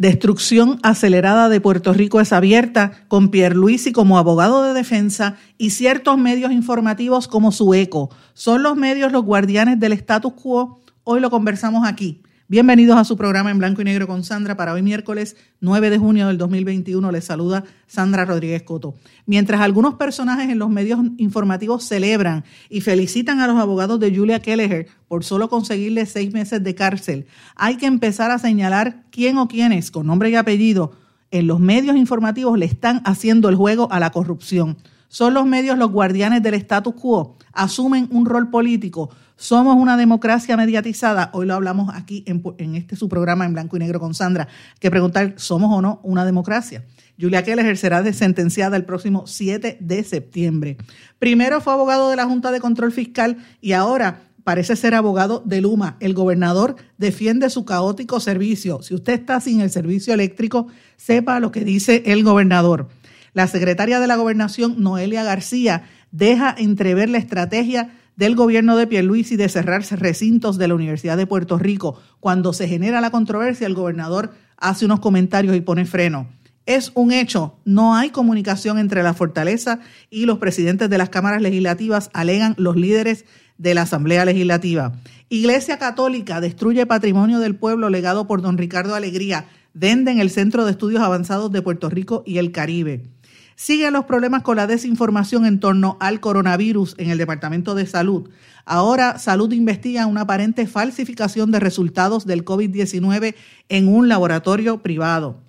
Destrucción acelerada de Puerto Rico es abierta con Pierluisi como abogado de defensa y ciertos medios informativos como su eco. ¿Son los medios los guardianes del status quo? Hoy lo conversamos aquí. Bienvenidos a su programa en blanco y negro con Sandra. Para hoy miércoles 9 de junio del 2021 les saluda Sandra Rodríguez Coto. Mientras algunos personajes en los medios informativos celebran y felicitan a los abogados de Julia Kelleher por solo conseguirle seis meses de cárcel, hay que empezar a señalar quién o quiénes, con nombre y apellido, en los medios informativos le están haciendo el juego a la corrupción. Son los medios los guardianes del status quo, asumen un rol político, somos una democracia mediatizada. Hoy lo hablamos aquí en, este su programa en blanco y negro con Sandra. Que preguntar, ¿somos o no una democracia? Julia Keller será sentenciada el próximo 7 de septiembre. Primero fue abogado de la Junta de Control Fiscal y ahora parece ser abogado de Luma. El gobernador defiende su caótico servicio. Si usted está sin el servicio eléctrico, sepa lo que dice el gobernador. La secretaria de la Gobernación, Noelia García, deja entrever la estrategia del gobierno de Pierluisi de cerrarse recintos de la Universidad de Puerto Rico. Cuando se genera la controversia, el gobernador hace unos comentarios y pone freno. Es un hecho, no hay comunicación entre la fortaleza y los presidentes de las cámaras legislativas, alegan los líderes de la Asamblea Legislativa. Iglesia Católica destruye patrimonio del pueblo legado por don Ricardo Alegría. Venden el Centro de Estudios Avanzados de Puerto Rico y el Caribe. Siguen los problemas con la desinformación en torno al coronavirus en el Departamento de Salud. Ahora Salud investiga una aparente falsificación de resultados del COVID-19 en un laboratorio privado.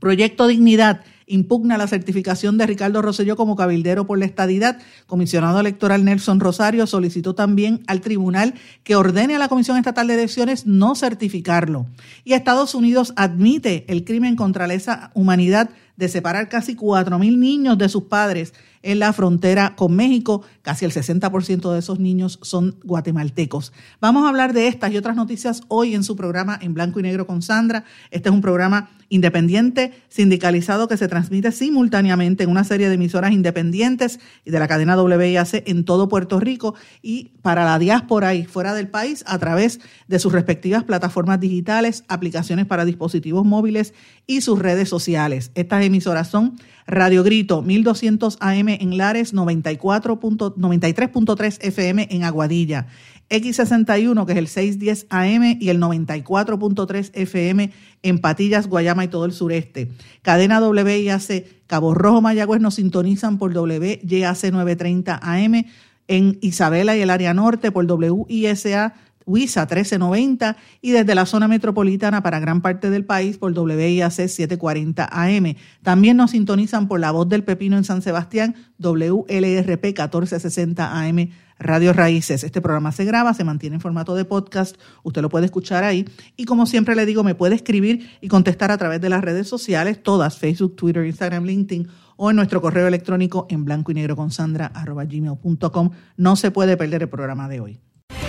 Proyecto Dignidad impugna la certificación de Ricardo Rosselló como cabildero por la estadidad. Comisionado electoral Nelson Rosario solicitó también al tribunal que ordene a la Comisión Estatal de Elecciones no certificarlo. Y Estados Unidos admite el crimen contra la humanidad de separar casi 4.000 niños de sus padres en la frontera con México. Casi el 60% de esos niños son guatemaltecos. Vamos a hablar de estas y otras noticias hoy en su programa en blanco y negro con Sandra. Este es un programa independiente, sindicalizado, que se transmite simultáneamente en una serie de emisoras independientes y de la cadena WIAC en todo Puerto Rico y para la diáspora y fuera del país a través de sus respectivas plataformas digitales, aplicaciones para dispositivos móviles y sus redes sociales. Estas emisoras son Radio Grito 1200 AM en Lares, 93.3 FM en Aguadilla, X61 que es el 610 AM y el 94.3 FM en Patillas, Guayama y todo el sureste. Cadena WIAC Cabo Rojo, Mayagüez nos sintonizan por WYAC 930 AM en Isabela y el área norte por WISA WISA 1390 y desde la zona metropolitana para gran parte del país por WIAC 740 AM. También nos sintonizan por La Voz del Pepino en San Sebastián, WLRP 1460 AM. Radio Raíces. Este programa se graba, se mantiene en formato de podcast, usted lo puede escuchar ahí y como siempre le digo, me puede escribir y contestar a través de las redes sociales, todas, Facebook, Twitter, Instagram, LinkedIn o en nuestro correo electrónico en blanco y negro con sandra gmail.com. No se puede perder el programa de hoy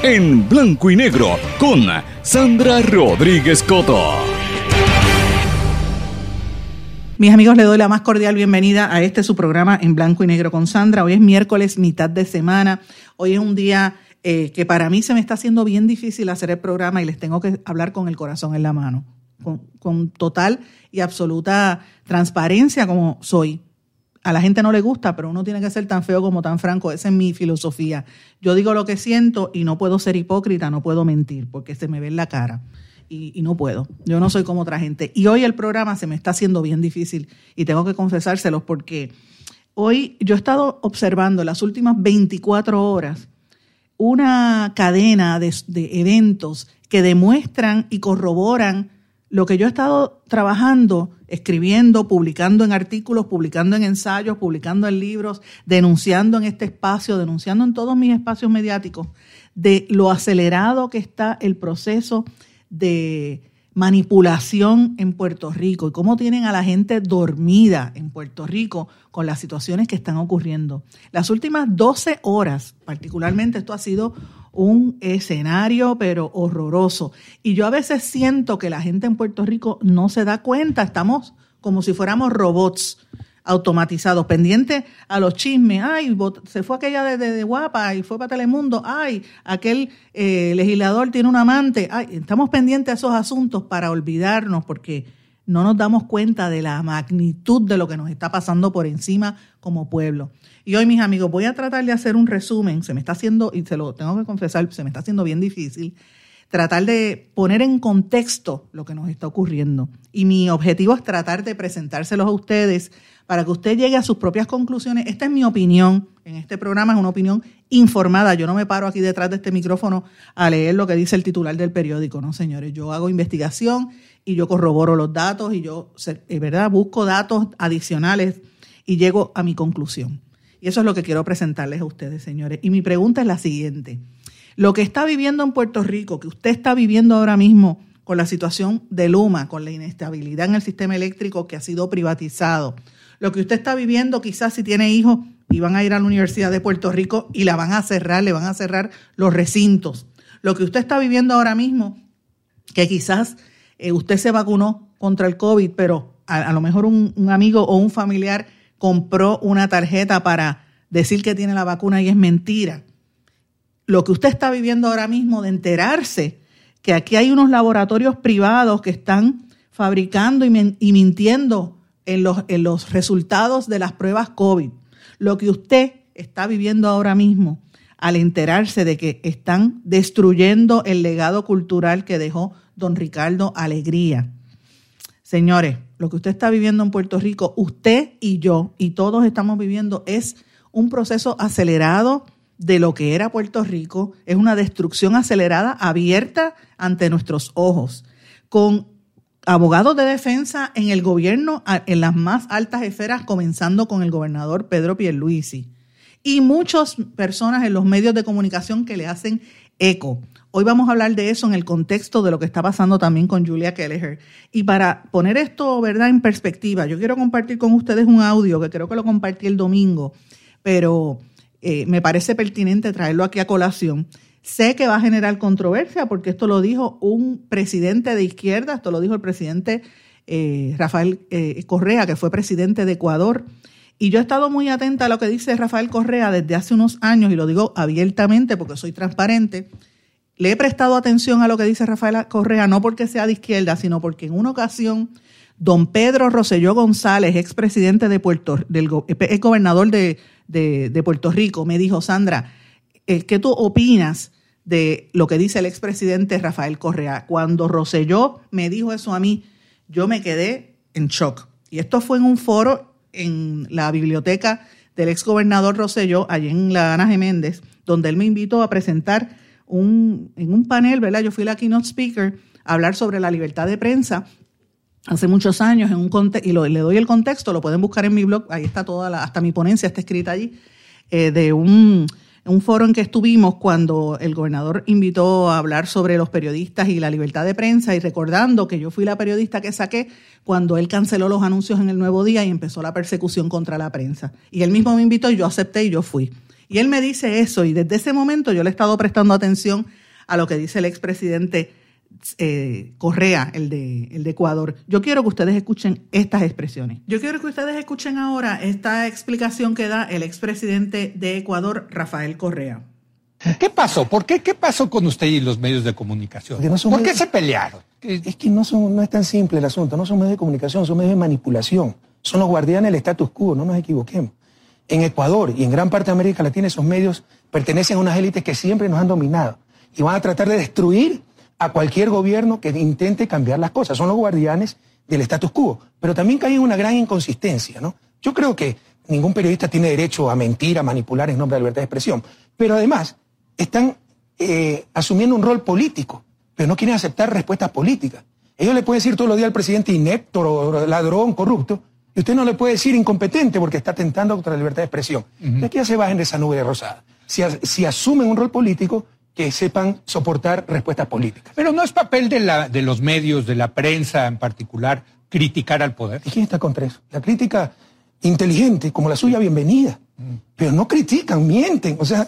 en blanco y negro con Sandra Rodríguez Coto. Mis amigos, le doy la más cordial bienvenida a este su programa en blanco y negro con Sandra. Hoy es miércoles, mitad de semana. Hoy es un día eh, que para mí se me está haciendo bien difícil hacer el programa y les tengo que hablar con el corazón en la mano, con, con total y absoluta transparencia como soy a la gente no le gusta, pero uno tiene que ser tan feo como tan franco. Esa es mi filosofía. Yo digo lo que siento y no puedo ser hipócrita, no puedo mentir, porque se me ve en la cara. Y, no puedo. Yo no soy como otra gente. Y hoy el programa se me está haciendo bien difícil y tengo que confesárselos porque hoy yo he estado observando las últimas 24 horas una cadena de, de eventos que demuestran y corroboran lo que yo he estado trabajando, escribiendo, publicando en artículos, publicando en ensayos, publicando en libros, denunciando en este espacio, denunciando en todos mis espacios mediáticos, de lo acelerado que está el proceso de manipulación en Puerto Rico y cómo tienen a la gente dormida en Puerto Rico con las situaciones que están ocurriendo. Las últimas 12 horas, particularmente, esto ha sido un escenario, pero horroroso. Y yo a veces siento que la gente en Puerto Rico no se da cuenta, estamos como si fuéramos robots automatizados, pendientes a los chismes. Ay, se fue aquella de, guapa y fue para Telemundo. Ay, aquel eh, legislador tiene un amante. Ay, estamos pendientes a esos asuntos para olvidarnos porque no nos damos cuenta de la magnitud de lo que nos está pasando por encima como pueblo. Y hoy, mis amigos, voy a tratar de hacer un resumen. Se me está haciendo, y se lo tengo que confesar, se me está haciendo bien difícil tratar de poner en contexto lo que nos está ocurriendo. Y mi objetivo es tratar de presentárselos a ustedes para que usted llegue a sus propias conclusiones. Esta es mi opinión. En este programa es una opinión informada. Yo no me paro aquí detrás de este micrófono a leer lo que dice el titular del periódico, no, señores. Yo hago investigación y yo corroboro los datos y yo, eh, ¿verdad? Busco datos adicionales y llego a mi conclusión. Y eso es lo que quiero presentarles a ustedes, señores. Y mi pregunta es la siguiente. Lo que está viviendo en Puerto Rico, que usted está viviendo ahora mismo con la situación de Luma, con la inestabilidad en el sistema eléctrico que ha sido privatizado, lo que usted está viviendo, quizás si tiene hijos y van a ir a la Universidad de Puerto Rico y la van a cerrar, le van a cerrar los recintos. Lo que usted está viviendo ahora mismo, que quizás eh, usted se vacunó contra el COVID, pero a, lo mejor un, un amigo o un familiar compró una tarjeta para decir que tiene la vacuna y es mentira. Lo que usted está viviendo ahora mismo de enterarse que aquí hay unos laboratorios privados que están fabricando y mintiendo en los, en los resultados de las pruebas COVID. Lo que usted está viviendo ahora mismo al enterarse de que están destruyendo el legado cultural que dejó don Ricardo Alegría. Señores, lo que usted está viviendo en Puerto Rico, usted y yo y todos estamos viviendo es un proceso acelerado de lo que era Puerto Rico, es una destrucción acelerada abierta ante nuestros ojos, con abogados de defensa en el gobierno, en las más altas esferas, comenzando con el gobernador Pedro Pierluisi. Y muchas personas en los medios de comunicación que le hacen eco. Hoy vamos a hablar de eso en el contexto de lo que está pasando también con Julia Kelleher. Y para poner esto, ¿verdad?, en perspectiva, yo quiero compartir con ustedes un audio que creo que lo compartí el domingo, pero eh, me parece pertinente traerlo aquí a colación Sé que va a generar controversia porque esto lo dijo un presidente de izquierda, esto lo dijo el presidente eh, Rafael eh, Correa, que fue presidente de Ecuador. Y yo he estado muy atenta a lo que dice Rafael Correa desde hace unos años, y lo digo abiertamente porque soy transparente. Le he prestado atención a lo que dice Rafael Correa, no porque sea de izquierda, sino porque en una ocasión don Pedro Rosselló González, expresidente de Puerto, del ex gobernador de, de Puerto Rico, me dijo, Sandra, eh, ¿qué tú opinas de lo que dice el expresidente Rafael Correa? Cuando Roselló me dijo eso a mí, yo me quedé en shock. Y esto fue en un foro en la biblioteca del exgobernador Roselló, allí en la Ana Geméndez, donde él me invitó a presentar un, en un panel, ¿verdad? Yo fui la keynote speaker a hablar sobre la libertad de prensa hace muchos años en un y le doy el contexto, lo pueden buscar en mi blog, ahí está toda la, hasta mi ponencia está escrita allí, eh, de un un foro en que estuvimos cuando el gobernador invitó a hablar sobre los periodistas y la libertad de prensa y recordando que yo fui la periodista que saqué cuando él canceló los anuncios en el Nuevo Día y empezó la persecución contra la prensa. Y él mismo me invitó y yo acepté y yo fui. Y él me dice eso y desde ese momento yo le he estado prestando atención a lo que dice el expresidente eh, Correa, el de, el de Ecuador. Yo quiero que ustedes escuchen estas expresiones. Yo quiero que ustedes escuchen ahora esta explicación que da el expresidente de Ecuador, Rafael Correa. ¿Qué pasó? ¿Por qué? ¿Qué pasó con usted y los medios de comunicación? ¿Por qué se pelearon? Es que no, son, no es tan simple el asunto, no son medios de comunicación, son medios de manipulación. Son los guardianes del status quo, no nos equivoquemos. En Ecuador y en gran parte de América Latina esos medios pertenecen a unas élites que siempre nos han dominado y van a tratar de destruir a cualquier gobierno que intente cambiar las cosas. Son los guardianes del status quo. Pero también cae en una gran inconsistencia, ¿no? Yo creo que ningún periodista tiene derecho a mentir, a manipular en nombre de la libertad de expresión. Pero además, están eh, asumiendo un rol político, pero no quieren aceptar respuestas políticas. Ellos le pueden decir todos los días al presidente inepto, ladrón, corrupto, y usted no le puede decir incompetente porque está atentando contra la libertad de expresión. Uh -huh. Aquí ya se bajen de esa nube rosada. Si, si asumen un rol político, que sepan soportar respuestas políticas. Pero no es papel de, la, de los medios, de la prensa en particular, criticar al poder. ¿Y quién está contra eso? La crítica inteligente, como la suya, bienvenida. Pero no critican, mienten. O sea,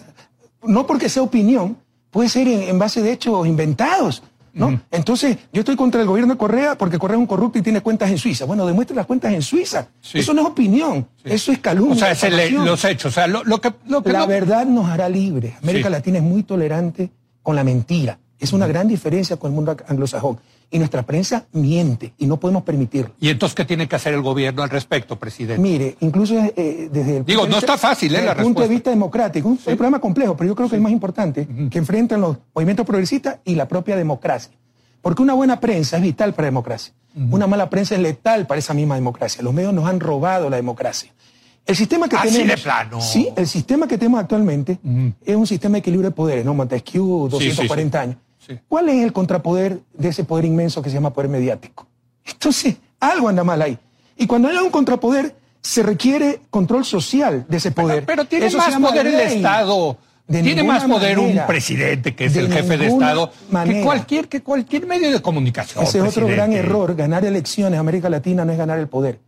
no porque sea opinión, puede ser en base de hechos inventados. ¿No? Entonces, yo estoy contra el gobierno de Correa porque Correa es un corrupto y tiene cuentas en Suiza. Bueno, demuestre las cuentas en Suiza. Eso no es opinión, eso es calumnia. O sea, es los hechos. O sea, lo, que, la verdad nos hará libres. América Latina es muy tolerante con la mentira. Es una gran diferencia con el mundo anglosajón. Y nuestra prensa miente y no podemos permitirlo. ¿Y entonces qué tiene que hacer el gobierno al respecto, presidente? Mire, incluso eh, desde el, Digo, no está fácil, ¿eh? punto de vista democrático, es un problema complejo, pero yo creo que es más importante que enfrenten los movimientos progresistas y la propia democracia. Porque una buena prensa es vital para la democracia. Una mala prensa es letal para esa misma democracia. Los medios nos han robado la democracia. El sistema que Así tenemos, de plano. Sí, el sistema que tenemos actualmente es un sistema de equilibrio de poderes, ¿no? Montesquieu, 240 años. ¿Cuál es el contrapoder de ese poder inmenso que se llama poder mediático? Entonces, algo anda mal ahí. Y cuando haya un contrapoder, se requiere control social de ese poder. Pero, tiene más poder el Estado tiene más poder un presidente que es el jefe de Estado que cualquier, que cualquier medio de comunicación. Ese es otro gran error. Ganar elecciones en América Latina no es ganar el poder.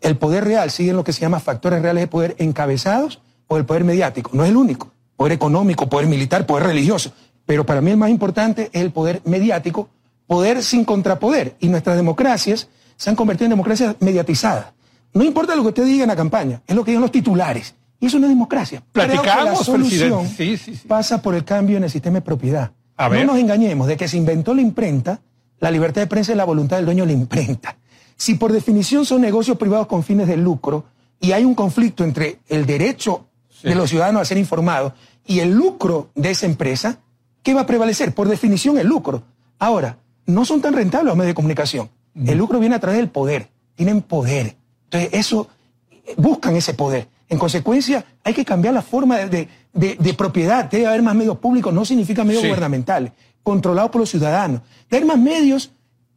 El poder real sigue en lo que se llama factores reales de poder encabezados por el poder mediático. No es el único. Poder económico, poder militar, poder religioso. Pero para mí el más importante es el poder mediático, poder sin contrapoder. Y nuestras democracias se han convertido en democracias mediatizadas. No importa lo que usted diga en la campaña, es lo que digan los titulares. Y eso no es democracia. Platicamos, la solución pasa por el cambio en el sistema de propiedad. No nos engañemos, de que se inventó la imprenta, la libertad de prensa es la voluntad del dueño de la imprenta. Si por definición son negocios privados con fines de lucro y hay un conflicto entre el derecho de los ciudadanos a ser informados y el lucro de esa empresa, ¿qué va a prevalecer? Por definición el lucro. Ahora, no son tan rentables los medios de comunicación. El lucro viene a través del poder. Tienen poder. Entonces, eso, buscan ese poder. En consecuencia, hay que cambiar la forma de, propiedad. Debe haber más medios públicos, no significa medios gubernamentales, controlados por los ciudadanos. Debe haber más medios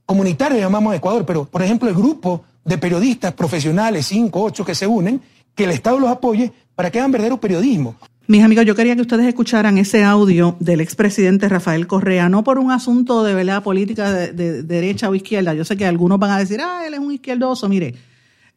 comunitarios, llamamos a Ecuador, pero por ejemplo el grupo de periodistas profesionales, cinco, ocho, que se unen, que el Estado los apoye para que hagan verdadero periodismo. Mis amigos, yo quería que ustedes escucharan ese audio del expresidente Rafael Correa, no por un asunto de verdad política de, derecha o izquierda. Yo sé que algunos van a decir, ah, él es un izquierdoso. Mire,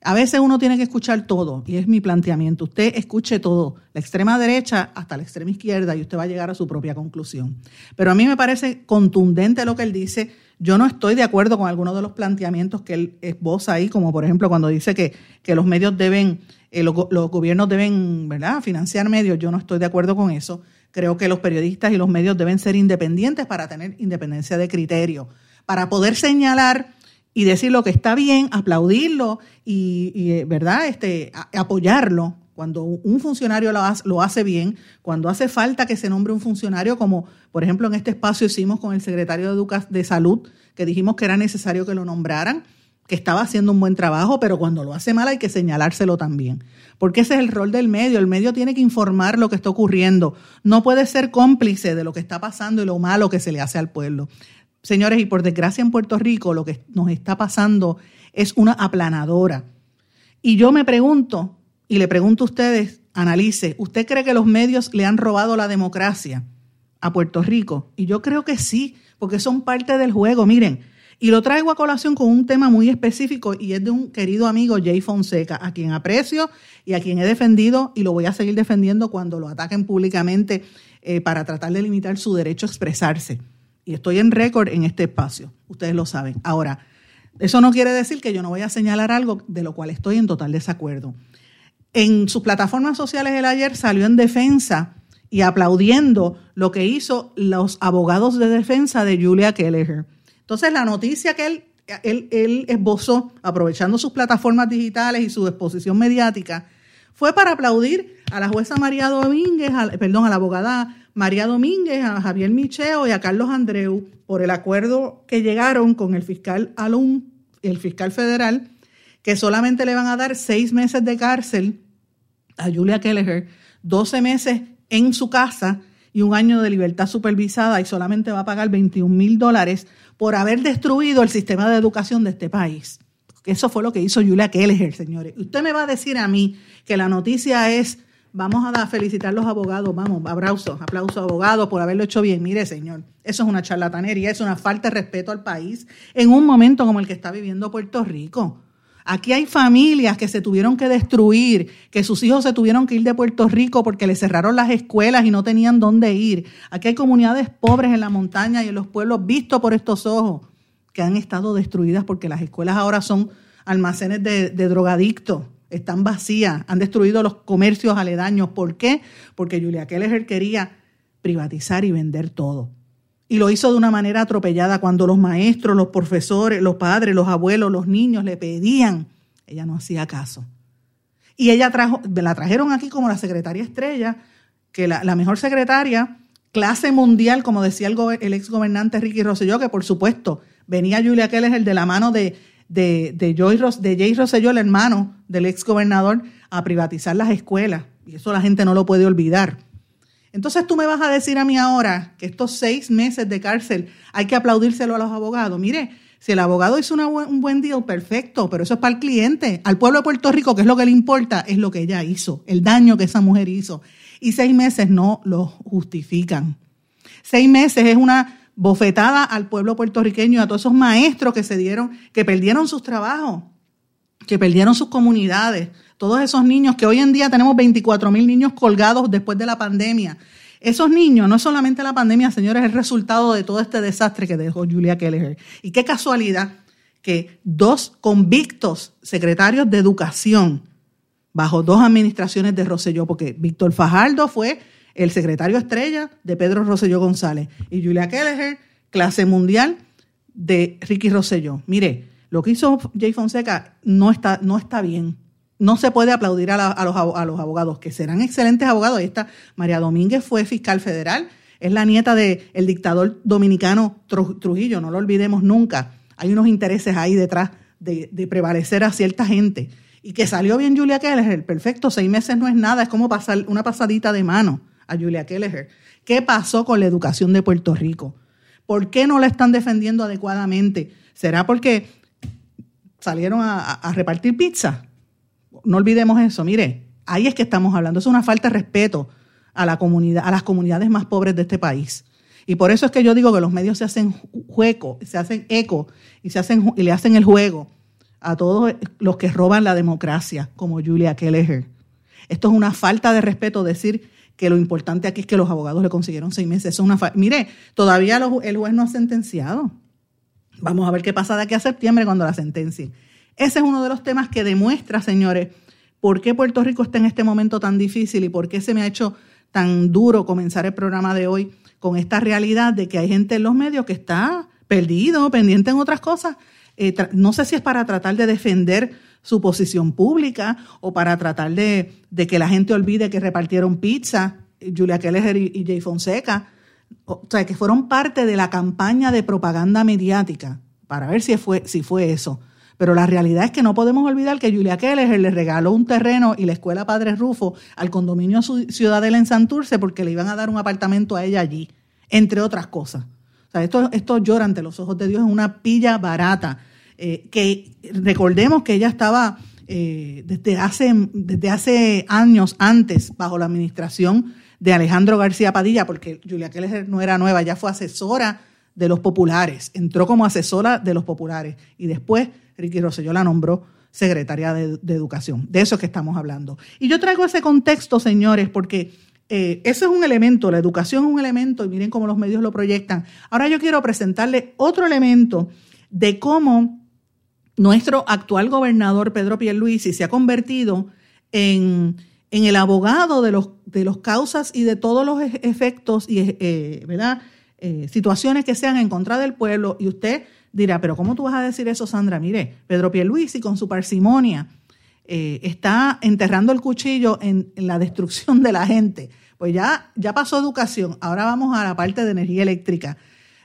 a veces uno tiene que escuchar todo, y es mi planteamiento. Usted escuche todo, la extrema derecha hasta la extrema izquierda, y usted va a llegar a su propia conclusión. Pero a mí me parece contundente lo que él dice. Yo no estoy de acuerdo con algunos de los planteamientos que él esboza ahí, como por ejemplo cuando dice que, que los medios deben, eh, los, los, gobiernos deben ¿verdad? financiar medios. Yo no estoy de acuerdo con eso. Creo que los periodistas y los medios deben ser independientes para tener independencia de criterio, para poder señalar y decir lo que está bien, aplaudirlo y, ¿verdad? Este, apoyarlo cuando un funcionario lo hace, bien, cuando hace falta que se nombre un funcionario, como por ejemplo en este espacio hicimos con el secretario de, de Salud, que dijimos que era necesario que lo nombraran, que estaba haciendo un buen trabajo, pero cuando lo hace mal hay que señalárselo también. Porque ese es el rol del medio. El medio tiene que informar lo que está ocurriendo. No puede ser cómplice de lo que está pasando y lo malo que se le hace al pueblo. Señores, y por desgracia en Puerto Rico lo que nos está pasando es una aplanadora. Y yo me pregunto, y le pregunto a ustedes, analice, ¿usted cree que los medios le han robado la democracia a Puerto Rico? Y yo creo que sí, porque son parte del juego. Miren, y lo traigo a colación con un tema muy específico y es de un querido amigo Jay Fonseca, a quien aprecio y a quien he defendido y lo voy a seguir defendiendo cuando lo ataquen públicamente eh, para tratar de limitar su derecho a expresarse y estoy en récord en este espacio, ustedes lo saben. Ahora, eso no quiere decir que yo no voy a señalar algo de lo cual estoy en total desacuerdo. En sus plataformas sociales el ayer salió en defensa y aplaudiendo lo que hizo los abogados de defensa de Julia Kelleher. Entonces, la noticia que él, esbozó, aprovechando sus plataformas digitales y su exposición mediática, fue para aplaudir a la jueza María Domínguez, perdón, a la abogada María Domínguez, a Javier Micheo y a Carlos Andreu por el acuerdo que llegaron con el fiscal Alum, el fiscal federal, que solamente le van a dar seis meses de cárcel a Julia Kelleher, 12 meses en su casa y un año de libertad supervisada y solamente va a pagar 21 mil dólares por haber destruido el sistema de educación de este país. Eso fue lo que hizo Julia Kelleher, señores. Usted me va a decir a mí que la noticia es vamos a felicitar a los abogados, vamos, aplausos, aplausos abogados por haberlo hecho bien. Mire, señor, eso es una charlatanería, es una falta de respeto al país en un momento como el que está viviendo Puerto Rico. Aquí hay familias que se tuvieron que destruir, que sus hijos se tuvieron que ir de Puerto Rico porque le cerraron las escuelas y no tenían dónde ir. Aquí hay comunidades pobres en la montaña y en los pueblos vistos por estos ojos que han estado destruidas porque las escuelas ahora son almacenes de, drogadictos, están vacías, han destruido los comercios aledaños. ¿Por qué? Porque Julia Keller quería privatizar y vender todo. Y lo hizo de una manera atropellada cuando los maestros, los profesores, los padres, los abuelos, los niños le pedían. Ella no hacía caso. Y ella trajo, la trajeron aquí como la secretaria estrella, que la, mejor secretaria, clase mundial, como decía el, el ex gobernante Ricky Rosselló, que por supuesto venía Julia Keller de la mano de, de, de, de Jay Rosselló, el hermano del ex gobernador, a privatizar las escuelas. Y eso la gente no lo puede olvidar. Entonces tú me vas a decir a mí ahora que estos seis meses de cárcel hay que aplaudírselo a los abogados. Mire, si el abogado hizo un buen deal, perfecto, pero eso es para el cliente. Al pueblo de Puerto Rico, que es lo que le importa, es lo que ella hizo, el daño que esa mujer hizo. Y seis meses no lo justifican. Seis meses es una bofetada al pueblo puertorriqueño a todos esos maestros que se dieron, que perdieron sus trabajos, que perdieron sus comunidades, todos esos niños que hoy en día tenemos 24 mil niños colgados después de la pandemia. Esos niños, no es solamente la pandemia, señores, es el resultado de todo este desastre que dejó Julia Keller. Y qué casualidad que dos convictos secretarios de educación bajo dos administraciones de Rosselló, porque Víctor Fajardo fue el secretario estrella de Pedro Rosselló González y Julia Keller, clase mundial de Ricky Rosselló. Mire, lo que hizo Jay Fonseca no está, no está bien no se puede aplaudir a, los, abogados, que serán excelentes abogados. Esta María Domínguez fue fiscal federal, es la nieta del dictador dominicano Trujillo, no lo olvidemos nunca. Hay unos intereses ahí detrás de, prevalecer a cierta gente. Y que salió bien Julia Kelleher, perfecto, seis meses no es nada, es como pasar una pasadita de mano a Julia Kelleher. ¿Qué pasó con la educación de Puerto Rico? ¿Por qué no la están defendiendo adecuadamente? ¿Será porque salieron a repartir pizza? No olvidemos eso, mire, ahí es que estamos hablando, es una falta de respeto a la comunidad, a las comunidades más pobres de este país. Y por eso es que yo digo que los medios se hacen juego, se hacen eco y se hacen y le hacen el juego a todos los que roban la democracia, como Julia Kelleher. Esto es una falta de respeto decir que lo importante aquí es que los abogados le consiguieron seis meses. es una Mire, todavía el juez no ha sentenciado. Vamos a ver qué pasa de aquí a septiembre cuando la sentencien. Ese es uno de los temas que demuestra, señores, por qué Puerto Rico está en este momento tan difícil y por qué se me ha hecho tan duro comenzar el programa de hoy con esta realidad de que hay gente en los medios que está perdido, pendiente en otras cosas. Eh, no sé si es para tratar de defender su posición pública o para tratar de, que la gente olvide que repartieron pizza, Julia Keller y, Jay Fonseca, o sea, que fueron parte de la campaña de propaganda mediática, para ver si fue, si fue eso. Pero la realidad es que no podemos olvidar que Julia Keller le regaló un terreno y la escuela Padre Rufo al condominio Ciudadela en Santurce porque le iban a dar un apartamento a ella allí, entre otras cosas. O sea, esto, esto llora ante los ojos de Dios, es una pilla barata. Eh, que recordemos que ella estaba eh, desde, hace, desde hace años antes bajo la administración de Alejandro García Padilla, porque Julia Keller no era nueva, ya fue asesora de los populares, entró como asesora de los populares y después Ricky Rosselló la nombró secretaria de, Educación. De eso es que estamos hablando. Y yo traigo ese contexto, señores, porque eh, ese es un elemento, la educación es un elemento, y miren cómo los medios lo proyectan. Ahora yo quiero presentarle otro elemento de cómo nuestro actual gobernador Pedro Pierluisi se ha convertido en, el abogado de los, de los causas y de todos los efectos y eh, ¿verdad? Eh, situaciones que sean en contra del pueblo. Y usted dirá, pero ¿cómo tú vas a decir eso, Sandra? Mire, Pedro Pierluisi con su parsimonia eh, está enterrando el cuchillo en, la destrucción de la gente. Pues ya, ya pasó educación, ahora vamos a la parte de energía eléctrica.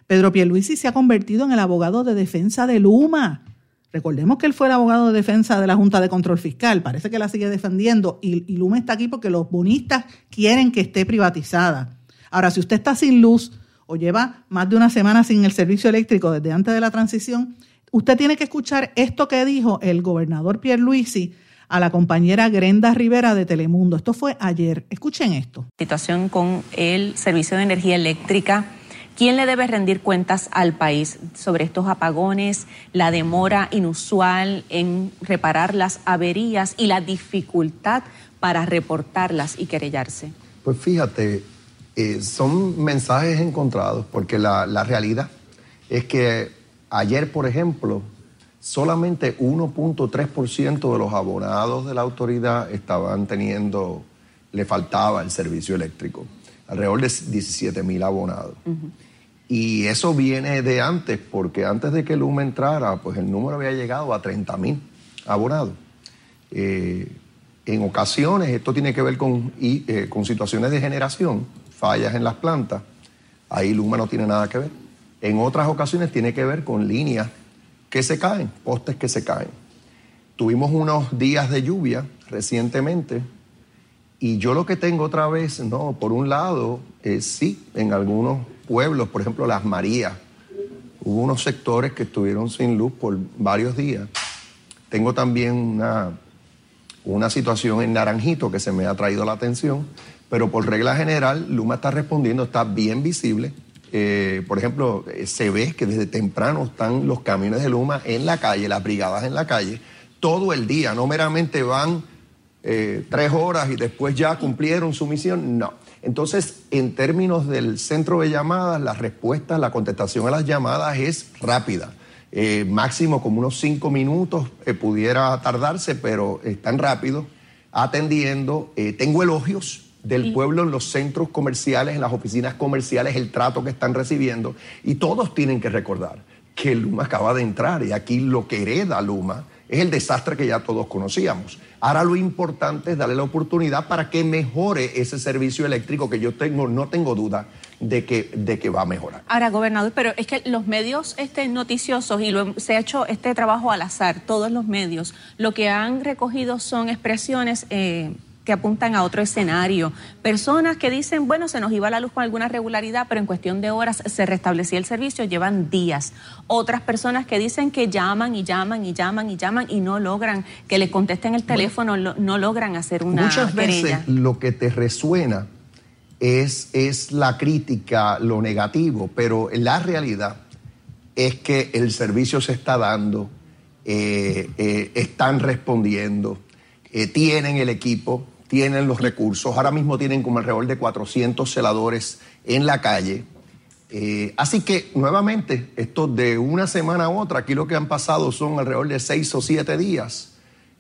Pedro Pierluisi se ha convertido en el abogado de defensa de Luma. Recordemos que él fue el abogado de defensa de la Junta de Control Fiscal, parece que la sigue defendiendo y, y Luma está aquí porque los bonistas quieren que esté privatizada. Ahora, si usted está sin luz, o lleva más de una semana sin el servicio eléctrico desde antes de la transición, usted tiene que escuchar esto que dijo el gobernador Pierre Luisi a la compañera Grenda Rivera de Telemundo. Esto fue ayer. Escuchen esto. Situación con el servicio de energía eléctrica. ¿Quién le debe rendir cuentas al país sobre estos apagones, la demora inusual en reparar las averías y la dificultad para reportarlas y querellarse? Pues fíjate, eh, son mensajes encontrados porque la, la realidad es que ayer, por ejemplo, solamente 1.3% de los abonados de la autoridad estaban teniendo, le faltaba el servicio eléctrico, alrededor de 17 mil abonados. Y eso viene de antes, porque antes de que Luma entrara, pues el número había llegado a 30 mil abonados. Eh, en ocasiones esto tiene que ver con, eh, con situaciones de generación, fallas en las plantas, ahí Luma no tiene nada que ver. En otras ocasiones tiene que ver con líneas que se caen, postes que se caen. Tuvimos unos días de lluvia recientemente y yo lo que tengo otra vez, no, por un lado, es sí, en algunos pueblos, por ejemplo Las Marías, hubo unos sectores que estuvieron sin luz por varios días. Tengo también una, una situación en Naranjito que se me ha traído la atención, pero por regla general, Luma está respondiendo, está bien visible eh, por ejemplo, eh, se ve que desde temprano están los camiones de Luma en la calle, las brigadas en la calle, todo el día, no meramente van eh, tres horas y después ya cumplieron su misión, no. Entonces, en términos del centro de llamadas, la respuesta, la contestación a las llamadas es rápida. máximo como unos cinco minutos pudiera tardarse, pero están rápidos atendiendo. tengo elogios del pueblo en los centros comerciales, en las oficinas comerciales, el trato que están recibiendo. Y todos tienen que recordar que Luma acaba de entrar y aquí lo que hereda Luma es el desastre que ya todos conocíamos. Ahora lo importante es darle la oportunidad para que mejore ese servicio eléctrico que yo tengo, no tengo duda de que, de que va a mejorar. Ahora, gobernador, pero es que los medios este, noticiosos, y se ha hecho este trabajo al azar, todos los medios, lo que han recogido son expresiones eh, que apuntan a otro escenario. Personas que dicen, bueno, se nos iba la luz con alguna regularidad, pero en cuestión de horas se restablecía el servicio, llevan días. Otras personas que dicen que llaman y llaman y llaman y llaman y no logran que le contesten el teléfono, no logran hacer una Muchas veces lo que te resuena es, es la crítica, lo negativo, pero la realidad es que el servicio se está dando, eh, eh, están respondiendo, eh, tienen el equipo, tienen los recursos. Ahora mismo tienen como alrededor de 400 celadores en la calle. Eh, así que, nuevamente, esto de una semana a otra, aquí lo que han pasado son alrededor de seis o siete días.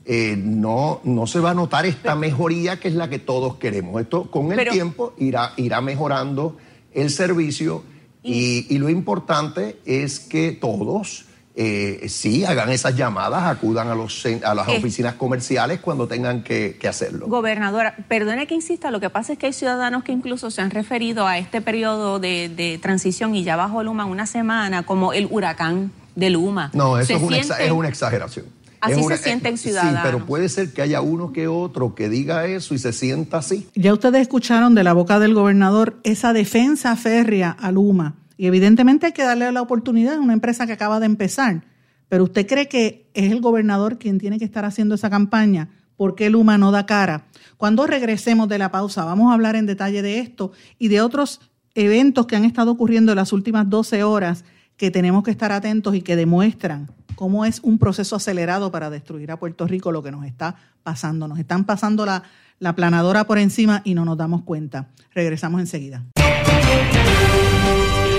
Eh, no, no se va a notar esta mejoría que es la que todos queremos. Esto con el tiempo irá, irá mejorando el servicio y, y lo importante es que todos eh, sí, hagan esas llamadas, acudan a, los, a las eh. oficinas comerciales cuando tengan que, hacerlo. Gobernadora, perdone que insista, lo que pasa es que hay ciudadanos que incluso se han referido a este periodo de, transición y ya bajo Luma una semana como el huracán de Luma. No, eso es una, es una, exageración. Así se sienten ciudadanos. Sí, pero puede ser que haya uno que otro que diga eso y se sienta así. Ya ustedes escucharon de la boca del gobernador esa defensa férrea a Luma y evidentemente hay que darle la oportunidad a una empresa que acaba de empezar. Pero usted cree que es el gobernador quien tiene que estar haciendo esa campaña. ¿Por qué Luma no da cara? Cuando regresemos de la pausa, vamos a hablar en detalle de esto y de otros eventos que han estado ocurriendo en las últimas 12 horas que tenemos que estar atentos y que demuestran cómo es un proceso acelerado para destruir a Puerto Rico lo que nos está pasando. Nos están pasando la, la planadora por encima y no nos damos cuenta. Regresamos enseguida.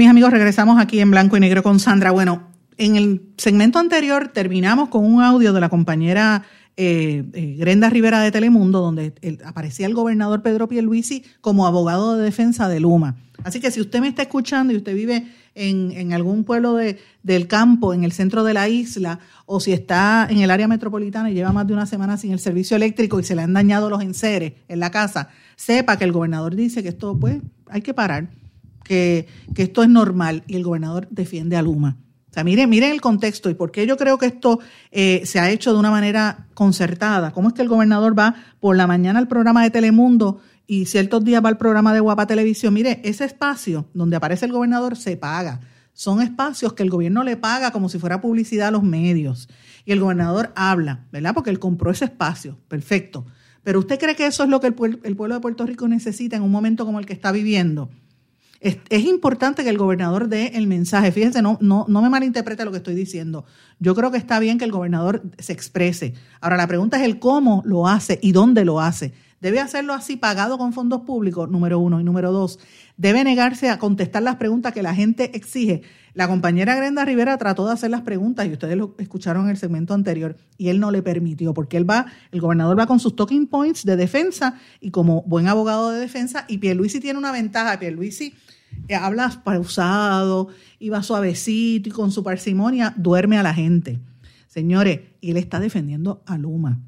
Mis amigos, regresamos aquí en blanco y negro con Sandra. Bueno, en el segmento anterior terminamos con un audio de la compañera eh, eh, Grenda Rivera de Telemundo, donde aparecía el gobernador Pedro Pierluisi como abogado de defensa de Luma. Así que si usted me está escuchando y usted vive en, algún pueblo de, del campo, en el centro de la isla, o si está en el área metropolitana y lleva más de una semana sin el servicio eléctrico y se le han dañado los enseres en la casa, sepa que el gobernador dice que esto, pues, hay que parar, que, esto es normal y el gobernador defiende a Luma. O sea, miren, miren el contexto y por qué yo creo que esto eh, se ha hecho de una manera concertada. ¿Cómo es que el gobernador va por la mañana al programa de Telemundo y ciertos días va al programa de Guapa Televisión? Mire, ese espacio donde aparece el gobernador se paga. Son espacios que el gobierno le paga como si fuera publicidad a los medios. Y el gobernador habla, ¿verdad? Porque él compró ese espacio. Perfecto. Pero ¿usted cree que eso es lo que el pueblo de Puerto Rico necesita en un momento como el que está viviendo? Es, importante que el gobernador dé el mensaje. Fíjense, no, no, no me malinterprete lo que estoy diciendo. Yo creo que está bien que el gobernador se exprese. Ahora, la pregunta es el cómo lo hace y dónde lo hace. Debe hacerlo así pagado con fondos públicos, número uno. Y número dos, debe negarse a contestar las preguntas que la gente exige. La compañera Grenda Rivera trató de hacer las preguntas y ustedes lo escucharon en el segmento anterior y él no le permitió porque él va, el gobernador va con sus talking points de defensa y como buen abogado de defensa y Pierluisi tiene una ventaja. Pierluisi eh, habla pausado y va suavecito y con su parsimonia duerme a la gente. Señores, y él está defendiendo a Luma.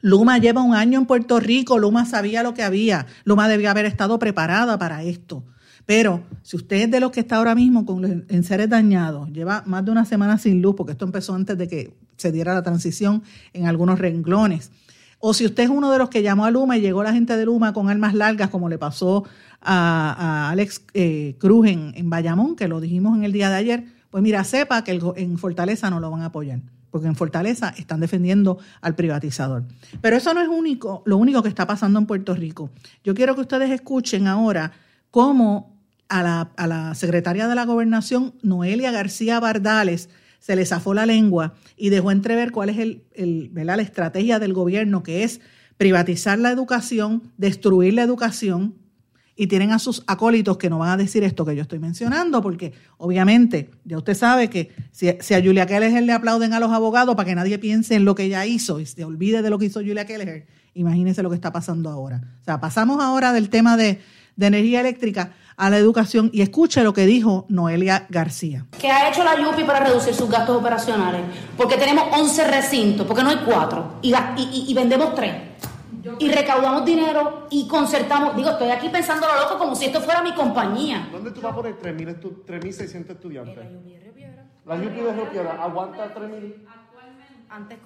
Luma lleva un año en Puerto Rico, Luma sabía lo que había, Luma debía haber estado preparada para esto. Pero si usted es de los que está ahora mismo con los enseres dañados, lleva más de una semana sin luz, porque esto empezó antes de que se diera la transición en algunos renglones, o si usted es uno de los que llamó a Luma y llegó la gente de Luma con armas largas, como le pasó a, Alex eh, Cruz en, Bayamón, que lo dijimos en el día de ayer, pues mira, sepa que en Fortaleza no lo van a apoyar, porque en Fortaleza están defendiendo al privatizador. Pero eso no es único, lo único que está pasando en Puerto Rico. Yo quiero que ustedes escuchen ahora cómo a la, a la secretaria de la Gobernación, Noelia García Bardales, se le zafó la lengua y dejó entrever cuál es el, el la estrategia del gobierno, que es privatizar la educación, destruir la educación, y tienen a sus acólitos que no van a decir esto que yo estoy mencionando, porque obviamente ya usted sabe que si, a Julia Keller le aplauden a los abogados para que nadie piense en lo que ella hizo y se olvide de lo que hizo Julia Keller, imagínense lo que está pasando ahora. O sea, pasamos ahora del tema de, de energía eléctrica a la educación y escuche lo que dijo Noelia García. ¿Qué ha hecho la YUPI para reducir sus gastos operacionales? Porque tenemos 11 recintos, porque no hay cuatro, y, y, vendemos tres. Y recaudamos dinero y concertamos. Digo, estoy aquí pensando lo loco como si esto fuera mi compañía. ¿Dónde tú vas a poner 3.600 estudiantes? La YUPI de Río La YUPI de Río ¿aguanta 3.000? Antes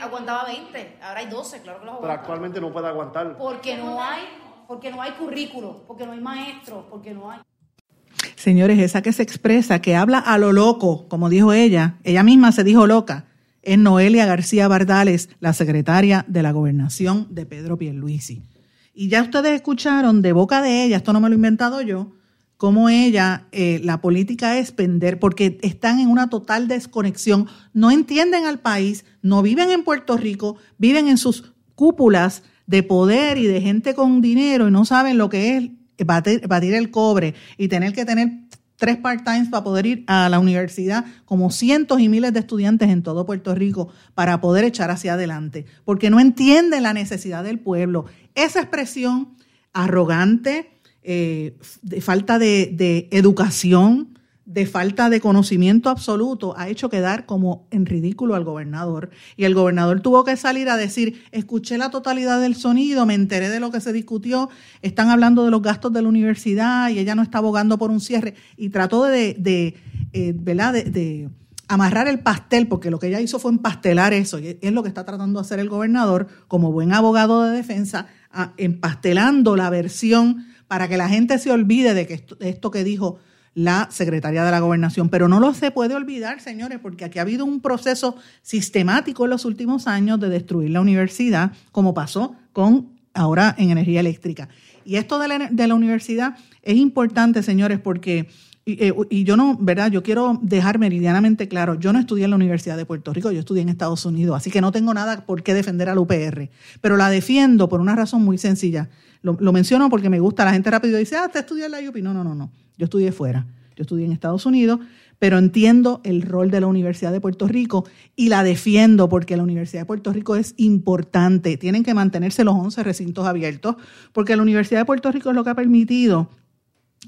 aguantaba 20, ahora hay 12, claro que los aguanta. Pero actualmente no puede aguantar. Porque no hay porque no hay currículo, porque no hay maestros, porque no hay... Señores, esa que se expresa, que habla a lo loco, como dijo ella, ella misma se dijo loca, es Noelia García Bardales, la secretaria de la gobernación de Pedro Pierluisi. Y ya ustedes escucharon de boca de ella, esto no me lo he inventado yo, cómo ella, eh, la política es pender, porque están en una total desconexión, no entienden al país, no viven en Puerto Rico, viven en sus cúpulas de poder y de gente con dinero y no saben lo que es batir, el cobre y tener que tener tres part-times para poder ir a la universidad, como cientos y miles de estudiantes en todo Puerto Rico, para poder echar hacia adelante, porque no entienden la necesidad del pueblo. Esa expresión arrogante, eh, de falta de, de educación, de falta de conocimiento absoluto ha hecho quedar como en ridículo al gobernador. Y el gobernador tuvo que salir a decir, escuché la totalidad del sonido, me enteré de lo que se discutió, están hablando de los gastos de la universidad y ella no está abogando por un cierre. Y trató de, de, eh, de, amarrar el pastel, porque lo que ella hizo fue empastelar eso, y es lo que está tratando de hacer el gobernador como buen abogado de defensa, empastelando la versión para que la gente se olvide de que esto que dijo la secretaria de la gobernación. Pero no lo se puede olvidar, señores, porque aquí ha habido un proceso sistemático en los últimos años de destruir la universidad, como pasó con ahora en energía eléctrica. Y esto de la, de la universidad es importante, señores, porque... Eh, y, yo no, ¿verdad? Yo quiero dejar meridianamente claro, yo no estudié en la Universidad de Puerto Rico, yo estudié en Estados Unidos, así que no tengo nada por qué defender al UPR, pero la defiendo por una razón muy sencilla. Lo, menciono porque me gusta, la gente rápido dice, ah, te estudié en la UPI. No, no, no, no. Yo estudié fuera. yo estudié en Estados Unidos, pero entiendo el rol de la Universidad de Puerto Rico y la defiendo porque la Universidad de Puerto Rico es importante. Tienen que mantenerse los 11 recintos abiertos porque la Universidad de Puerto Rico es lo que ha permitido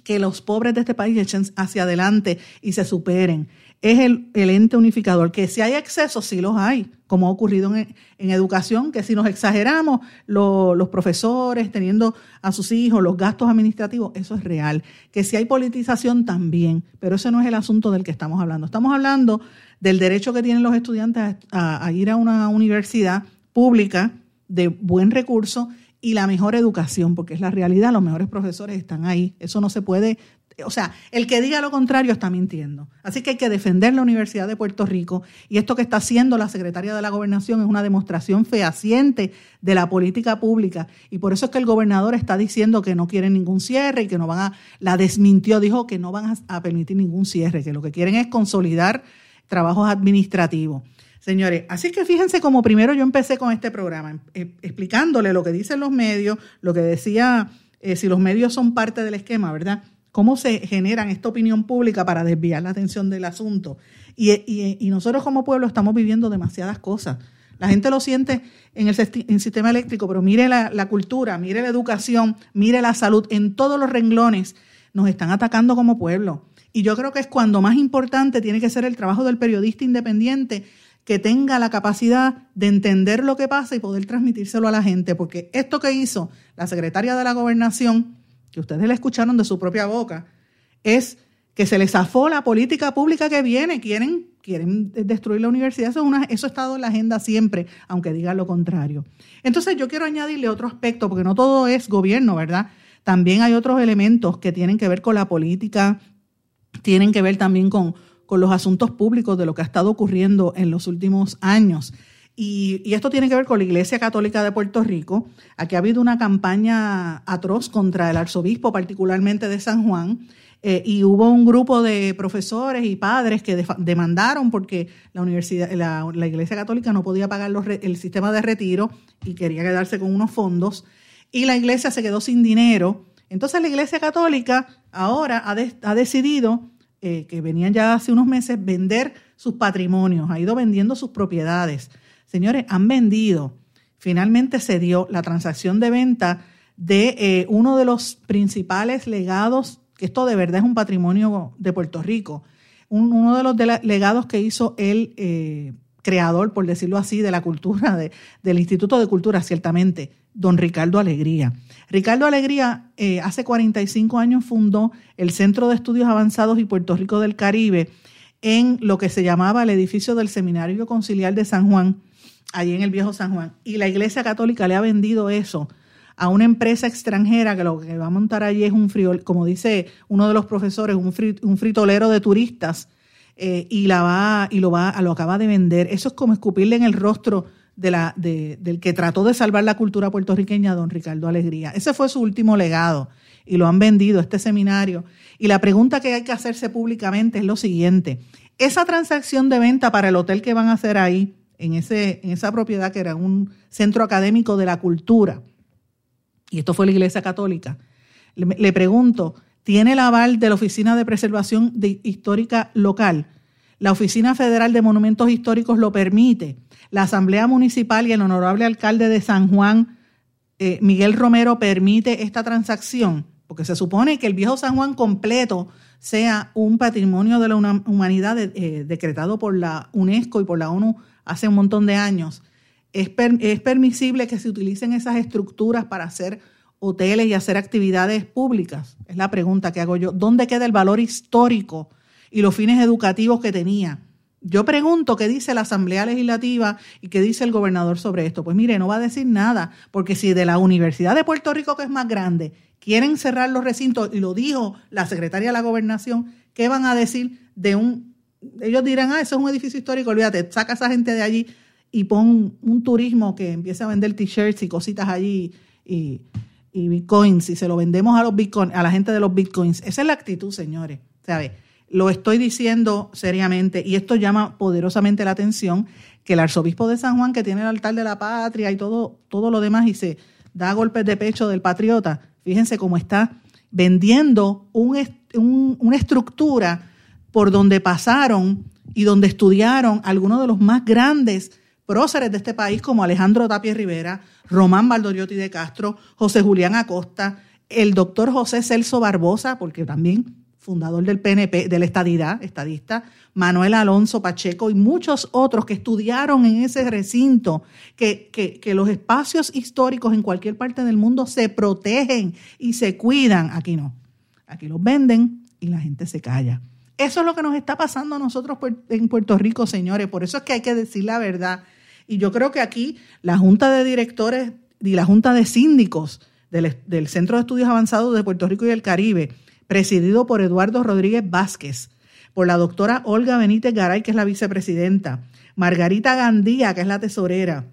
que los pobres de este país echen hacia adelante y se superen es el, ente unificador, que si hay excesos, sí los hay, como ha ocurrido en, educación, que si nos exageramos, los profesores teniendo a sus hijos los gastos administrativos, eso es real. Que si hay politización también, pero ese no es el asunto del que estamos hablando. Estamos hablando del derecho que tienen los estudiantes a ir a una universidad pública de buen recurso y la mejor educación, porque es la realidad, los mejores profesores están ahí. Eso no se puede o sea, el que diga lo contrario está mintiendo. Así que hay que defender la Universidad de Puerto Rico y esto que está haciendo la secretaria de la Gobernación es una demostración fehaciente de la política pública y por eso es que el gobernador está diciendo que no quieren ningún cierre y que no van a, la desmintió, dijo que no van a, permitir ningún cierre, que lo que quieren es consolidar trabajos administrativos. Señores, así que fíjense como primero yo empecé con este programa, eh, explicándole lo que dicen los medios, lo que decía, eh, si los medios son parte del esquema, ¿verdad? cómo se generan esta opinión pública para desviar la atención del asunto. Y, nosotros como pueblo estamos viviendo demasiadas cosas. La gente lo siente en el, sistema eléctrico, pero mire la, cultura, mire la educación, mire la salud, en todos los renglones nos están atacando como pueblo. Y yo creo que es cuando más importante tiene que ser el trabajo del periodista independiente que tenga la capacidad de entender lo que pasa y poder transmitírselo a la gente, porque esto que hizo la secretaria de la gobernación que ustedes le escucharon de su propia boca, es que se les zafó la política pública que viene. Quieren, quieren destruir la universidad. Eso, una, eso ha estado en la agenda siempre, aunque digan lo contrario. Entonces yo quiero añadirle otro aspecto, porque no todo es gobierno, ¿verdad? También hay otros elementos que tienen que ver con la política, tienen que ver también con, con los asuntos públicos de lo que ha estado ocurriendo en los últimos años. Y, esto tiene que ver con la Iglesia Católica de Puerto Rico. Aquí ha habido una campaña atroz contra el arzobispo, particularmente de San Juan, eh, y hubo un grupo de profesores y padres que demandaron porque la universidad, la, Iglesia Católica no podía pagar el sistema de retiro y quería quedarse con unos fondos, y la Iglesia se quedó sin dinero. Entonces la Iglesia Católica ahora ha, decidido, eh, que venían ya hace unos meses, vender sus patrimonios, ha ido vendiendo sus propiedades. Señores, han vendido. Finalmente se dio la transacción de venta de eh, uno de los principales legados, que esto de verdad es un patrimonio de Puerto Rico, uno de los legados que hizo el eh, creador, por decirlo así, de la cultura, del Instituto de Cultura, ciertamente, don Ricardo Alegría. Ricardo Alegría eh, hace 45 años fundó el Centro de Estudios Avanzados y Puerto Rico del Caribe en lo que se llamaba el edificio del Seminario Conciliar de San Juan, allí en el viejo San Juan. Y la Iglesia Católica le ha vendido eso a una empresa extranjera que lo que va a montar allí es un frío, como dice uno de los profesores, un, un fritolero de turistas eh, y la va y lo va lo acaba de vender. Eso es como escupirle en el rostro de la, de, del que trató de salvar la cultura puertorriqueña, don Ricardo Alegría. Ese fue su último legado y lo han vendido, este seminario. Y la pregunta que hay que hacerse públicamente es lo siguiente. Esa transacción de venta para el hotel que van a hacer ahí, en, ese, en esa propiedad que era un centro académico de la cultura, y esto fue la Iglesia Católica, le, pregunto, ¿tiene el aval de la Oficina de Preservación Histórica Local? ¿La Oficina Federal de Monumentos Históricos lo permite? ¿La Asamblea Municipal y el honorable alcalde de San Juan, eh, Miguel Romero, permite esta transacción? Porque se supone que el viejo San Juan completo sea un patrimonio de la humanidad eh, decretado por la UNESCO y por la ONU hace un montón de años, ¿es, ¿es permisible que se utilicen esas estructuras para hacer hoteles y hacer actividades públicas? Es la pregunta que hago yo. ¿Dónde queda el valor histórico y los fines educativos que tenía? Yo pregunto qué dice la Asamblea Legislativa y qué dice el gobernador sobre esto. Pues mire, no va a decir nada, porque si de la Universidad de Puerto Rico, que es más grande, quieren cerrar los recintos, y lo dijo la secretaria de la Gobernación, ¿qué van a decir de un ellos dirán, ah, eso es un edificio histórico, olvídate, saca a esa gente de allí y pon un turismo que empiece a vender t-shirts y cositas allí y, bitcoins y se lo vendemos a los bitcoins, a la gente de los bitcoins. Esa es la actitud, señores. ¿Sabe? Lo estoy diciendo seriamente y esto llama poderosamente la atención que el arzobispo de San Juan, que tiene el altar de la patria y todo, todo lo demás y se da golpes de pecho del patriota, fíjense cómo está vendiendo una estructura por donde pasaron y donde estudiaron algunos de los más grandes próceres de este país, como Alejandro Tapia Rivera, Román Valdoriotti de Castro, José Julián Acosta, el doctor José Celso Barbosa, porque también fundador del PNP, de la estadidad, estadista, Manuel Alonso Pacheco y muchos otros que estudiaron en ese recinto, que, que, los espacios históricos en cualquier parte del mundo se protegen y se cuidan. Aquí no. Aquí los venden y la gente se calla. Eso es lo que nos está pasando a nosotros en Puerto Rico, señores. Por eso es que hay que decir la verdad. Y yo creo que aquí la Junta de Directores y la Junta de Síndicos del, del Centro de Estudios Avanzados de Puerto Rico y el Caribe presidido por Eduardo Rodríguez Vázquez, por la doctora Olga Benítez Garay, que es la vicepresidenta, Margarita Gandía, que es la tesorera,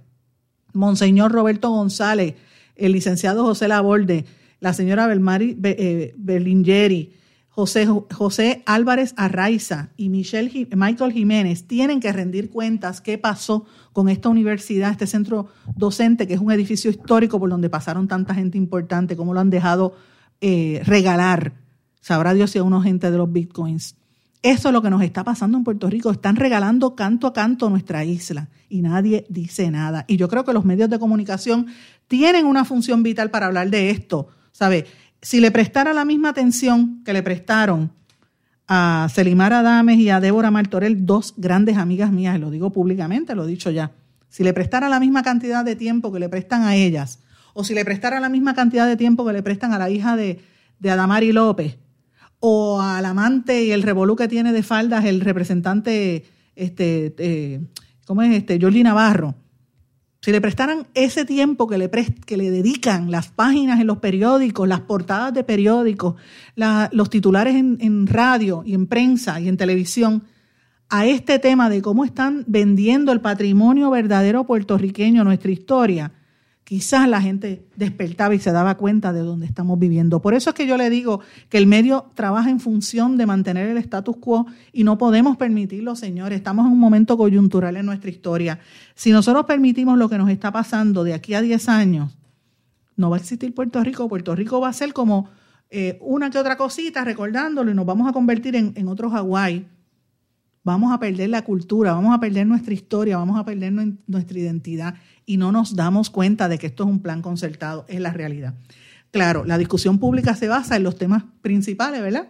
Monseñor Roberto González, el licenciado José Laborde, la señora Belmari eh, Berlingeri, José, José Álvarez Arraiza y Michelle, Michael Jiménez tienen que rendir cuentas qué pasó con esta universidad, este centro docente, que es un edificio histórico por donde pasaron tanta gente importante, cómo lo han dejado eh, regalar Sabrá Dios si a uno gente de los bitcoins. Eso es lo que nos está pasando en Puerto Rico. Están regalando canto a canto nuestra isla y nadie dice nada. Y yo creo que los medios de comunicación tienen una función vital para hablar de esto. ¿Sabe? Si le prestara la misma atención que le prestaron a Selimar Adames y a Débora Martorell, dos grandes amigas mías, lo digo públicamente, lo he dicho ya. Si le prestara la misma cantidad de tiempo que le prestan a ellas, o si le prestara la misma cantidad de tiempo que le prestan a la hija de, de Adamari López, o al amante y el revolú que tiene de faldas el representante, este, eh, ¿cómo es este? Jordi Navarro. Si le prestaran ese tiempo que le, que le dedican las páginas en los periódicos, las portadas de periódicos, los titulares en, en radio y en prensa y en televisión, a este tema de cómo están vendiendo el patrimonio verdadero puertorriqueño, nuestra historia, quizás la gente despertaba y se daba cuenta de dónde estamos viviendo. Por eso es que yo le digo que el medio trabaja en función de mantener el status quo y no podemos permitirlo, señores. Estamos en un momento coyuntural en nuestra historia. Si nosotros permitimos lo que nos está pasando de aquí a 10 años, no va a existir Puerto Rico. Puerto Rico va a ser como eh, una que otra cosita recordándolo y nos vamos a convertir en, en otro Hawái. Vamos a perder la cultura, vamos a perder nuestra historia, vamos a perder nuestra identidad y no nos damos cuenta de que esto es un plan concertado, es la realidad. Claro, la discusión pública se basa en los temas principales, ¿verdad?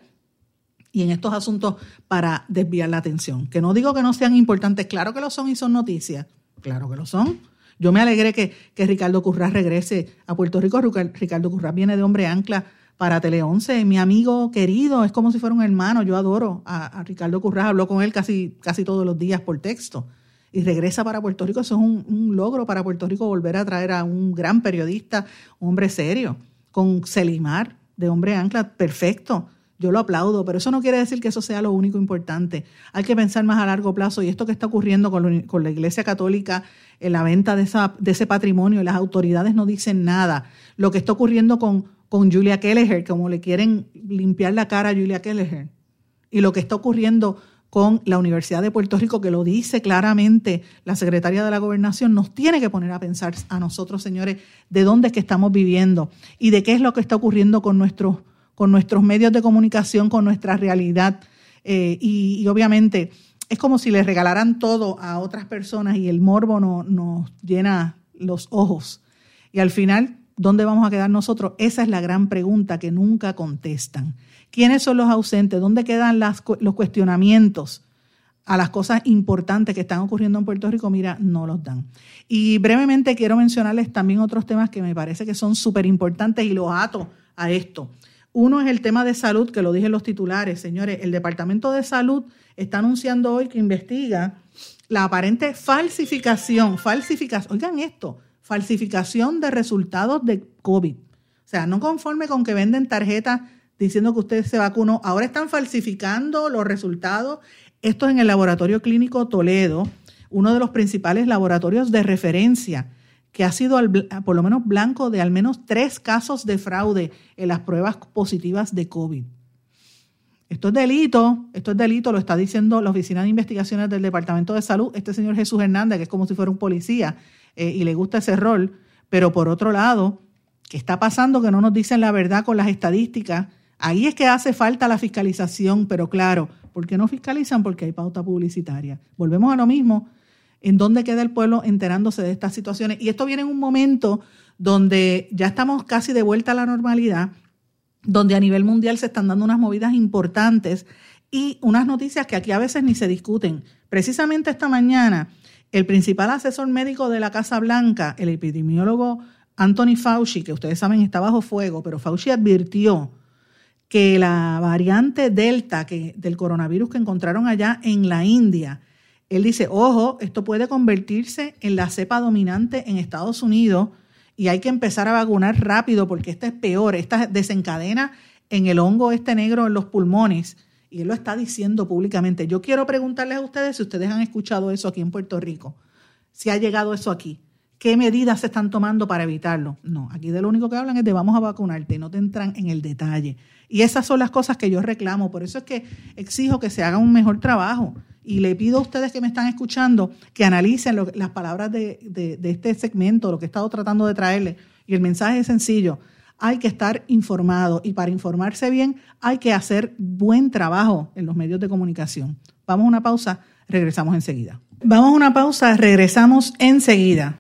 Y en estos asuntos para desviar la atención. Que no digo que no sean importantes, claro que lo son y son noticias, claro que lo son. Yo me alegré que, que Ricardo Currás regrese a Puerto Rico. Ricardo Currás viene de Hombre Ancla para Tele 11, mi amigo querido, es como si fuera un hermano, yo adoro a, Ricardo Currás, hablo con él casi, casi todos los días por texto y regresa para Puerto Rico. Eso es un, logro para Puerto Rico volver a traer a un gran periodista, un hombre serio, con Selimar, de hombre ancla, perfecto. Yo lo aplaudo, pero eso no quiere decir que eso sea lo único importante. Hay que pensar más a largo plazo y esto que está ocurriendo con, con la Iglesia Católica en la venta de, esa, de ese patrimonio, las autoridades no dicen nada. Lo que está ocurriendo con, con Julia Kelleher, como le quieren limpiar la cara a Julia Kelleher, y lo que está ocurriendo con la Universidad de Puerto Rico, que lo dice claramente la secretaria de la Gobernación, nos tiene que poner a pensar a nosotros, señores, de dónde es que estamos viviendo y de qué es lo que está ocurriendo con nuestros, con nuestros medios de comunicación, con nuestra realidad. Eh, y, obviamente es como si le regalaran todo a otras personas y el morbo no, nos llena los ojos. Y al final, ¿dónde vamos a quedar nosotros? Esa es la gran pregunta que nunca contestan. ¿Quiénes son los ausentes? ¿Dónde quedan los cuestionamientos a las cosas importantes que están ocurriendo en Puerto Rico? Mira, no los dan. Y brevemente quiero mencionarles también otros temas que me parece que son súper importantes y los ato a esto. Uno es el tema de salud, que lo dije en los titulares, señores. El Departamento de Salud está anunciando hoy que investiga la aparente falsificación, falsificación, oigan esto, falsificación de resultados de COVID. O sea, no conforme con que venden tarjetas diciendo que usted se vacunó. Ahora están falsificando los resultados. Esto es en el Laboratorio Clínico Toledo, uno de los principales laboratorios de referencia que ha sido por lo menos blanco de al menos tres casos de fraude en las pruebas positivas de COVID. Esto es delito, esto es delito, lo está diciendo la Oficina de Investigaciones del Departamento de Salud, este señor Jesús Hernández, que es como si fuera un policía eh, y le gusta ese rol, pero por otro lado, ¿qué está pasando? Que no nos dicen la verdad con las estadísticas Ahí es que hace falta la fiscalización, pero claro, ¿por qué no fiscalizan? Porque hay pauta publicitaria. Volvemos a lo mismo, ¿en dónde queda el pueblo enterándose de estas situaciones? Y esto viene en un momento donde ya estamos casi de vuelta a la normalidad, donde a nivel mundial se están dando unas movidas importantes y unas noticias que aquí a veces ni se discuten. Precisamente esta mañana, el principal asesor médico de la Casa Blanca, el epidemiólogo Anthony Fauci, que ustedes saben está bajo fuego, pero Fauci advirtió que la variante Delta del coronavirus que encontraron allá en la India, él dice, ojo, esto puede convertirse en la cepa dominante en Estados Unidos y hay que empezar a vacunar rápido porque esta es peor, esta desencadena en el hongo este negro en los pulmones y él lo está diciendo públicamente. Yo quiero preguntarles a ustedes si ustedes han escuchado eso aquí en Puerto Rico, si ha llegado eso aquí. ¿Qué medidas se están tomando para evitarlo? No, aquí de lo único que hablan es de vamos a vacunarte, no te entran en el detalle. Y esas son las cosas que yo reclamo, por eso es que exijo que se haga un mejor trabajo. Y le pido a ustedes que me están escuchando que analicen las palabras de, de este segmento, lo que he estado tratando de traerles. Y el mensaje es sencillo hay que estar informado y para informarse bien hay que hacer buen trabajo en los medios de comunicación. Vamos a una pausa, regresamos enseguida. Vamos a una pausa, regresamos enseguida.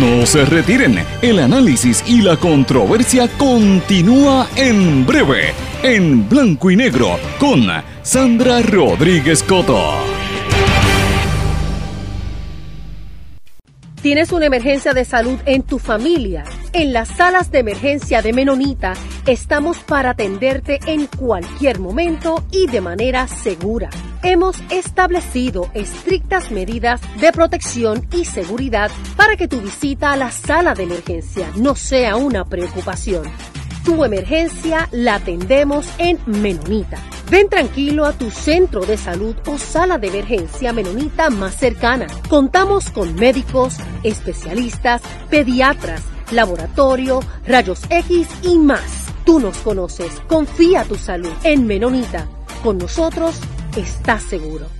No se retiren, el análisis y la controversia continúa en breve, en blanco y negro, con Sandra Rodríguez Coto. ¿Tienes una emergencia de salud en tu familia? En las salas de emergencia de Menonita estamos para atenderte en cualquier momento y de manera segura. Hemos establecido estrictas medidas de protección y seguridad para que tu visita a la sala de emergencia no sea una preocupación. Tu emergencia la atendemos en Menonita. Ven tranquilo a tu centro de salud o sala de emergencia menonita más cercana. Contamos con médicos, especialistas, pediatras, laboratorio, rayos X y más. Tú nos conoces. Confía tu salud en Menonita. Con nosotros estás seguro.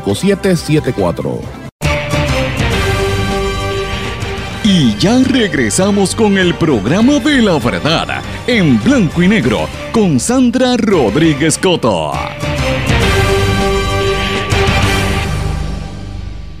5774. Y ya regresamos con el programa de la verdad en blanco y negro con Sandra Rodríguez Coto.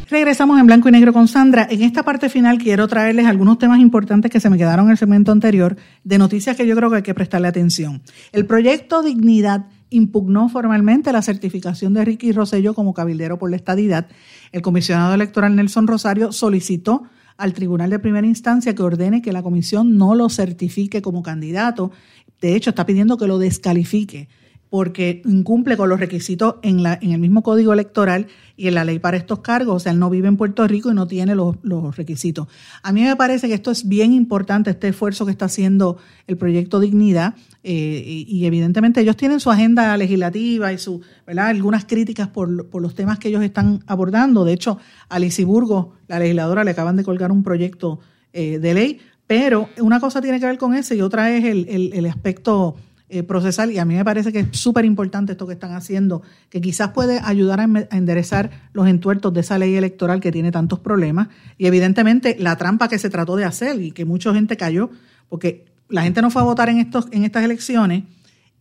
Regresamos en blanco y negro con Sandra. En esta parte final quiero traerles algunos temas importantes que se me quedaron en el segmento anterior de noticias que yo creo que hay que prestarle atención. El proyecto Dignidad impugnó formalmente la certificación de Ricky Rosello como cabildero por la estadidad. El comisionado electoral Nelson Rosario solicitó al Tribunal de Primera Instancia que ordene que la comisión no lo certifique como candidato. De hecho, está pidiendo que lo descalifique porque incumple con los requisitos en, la, en el mismo código electoral y en la ley para estos cargos. O sea, él no vive en Puerto Rico y no tiene los, requisitos. A mí me parece que esto es bien importante, este esfuerzo que está haciendo el proyecto Dignidad. Eh, y, evidentemente ellos tienen su agenda legislativa y su, ¿verdad? algunas críticas por, por los temas que ellos están abordando. De hecho, a Burgos, la legisladora, le acaban de colgar un proyecto eh, de ley, pero una cosa tiene que ver con ese y otra es el, el aspecto eh, procesal y a mí me parece que es súper importante esto que están haciendo, que quizás puede ayudar a, enderezar los entuertos de esa ley electoral que tiene tantos problemas y evidentemente la trampa que se trató de hacer y que mucha gente cayó, porque la gente no fue a votar en, estos, en estas elecciones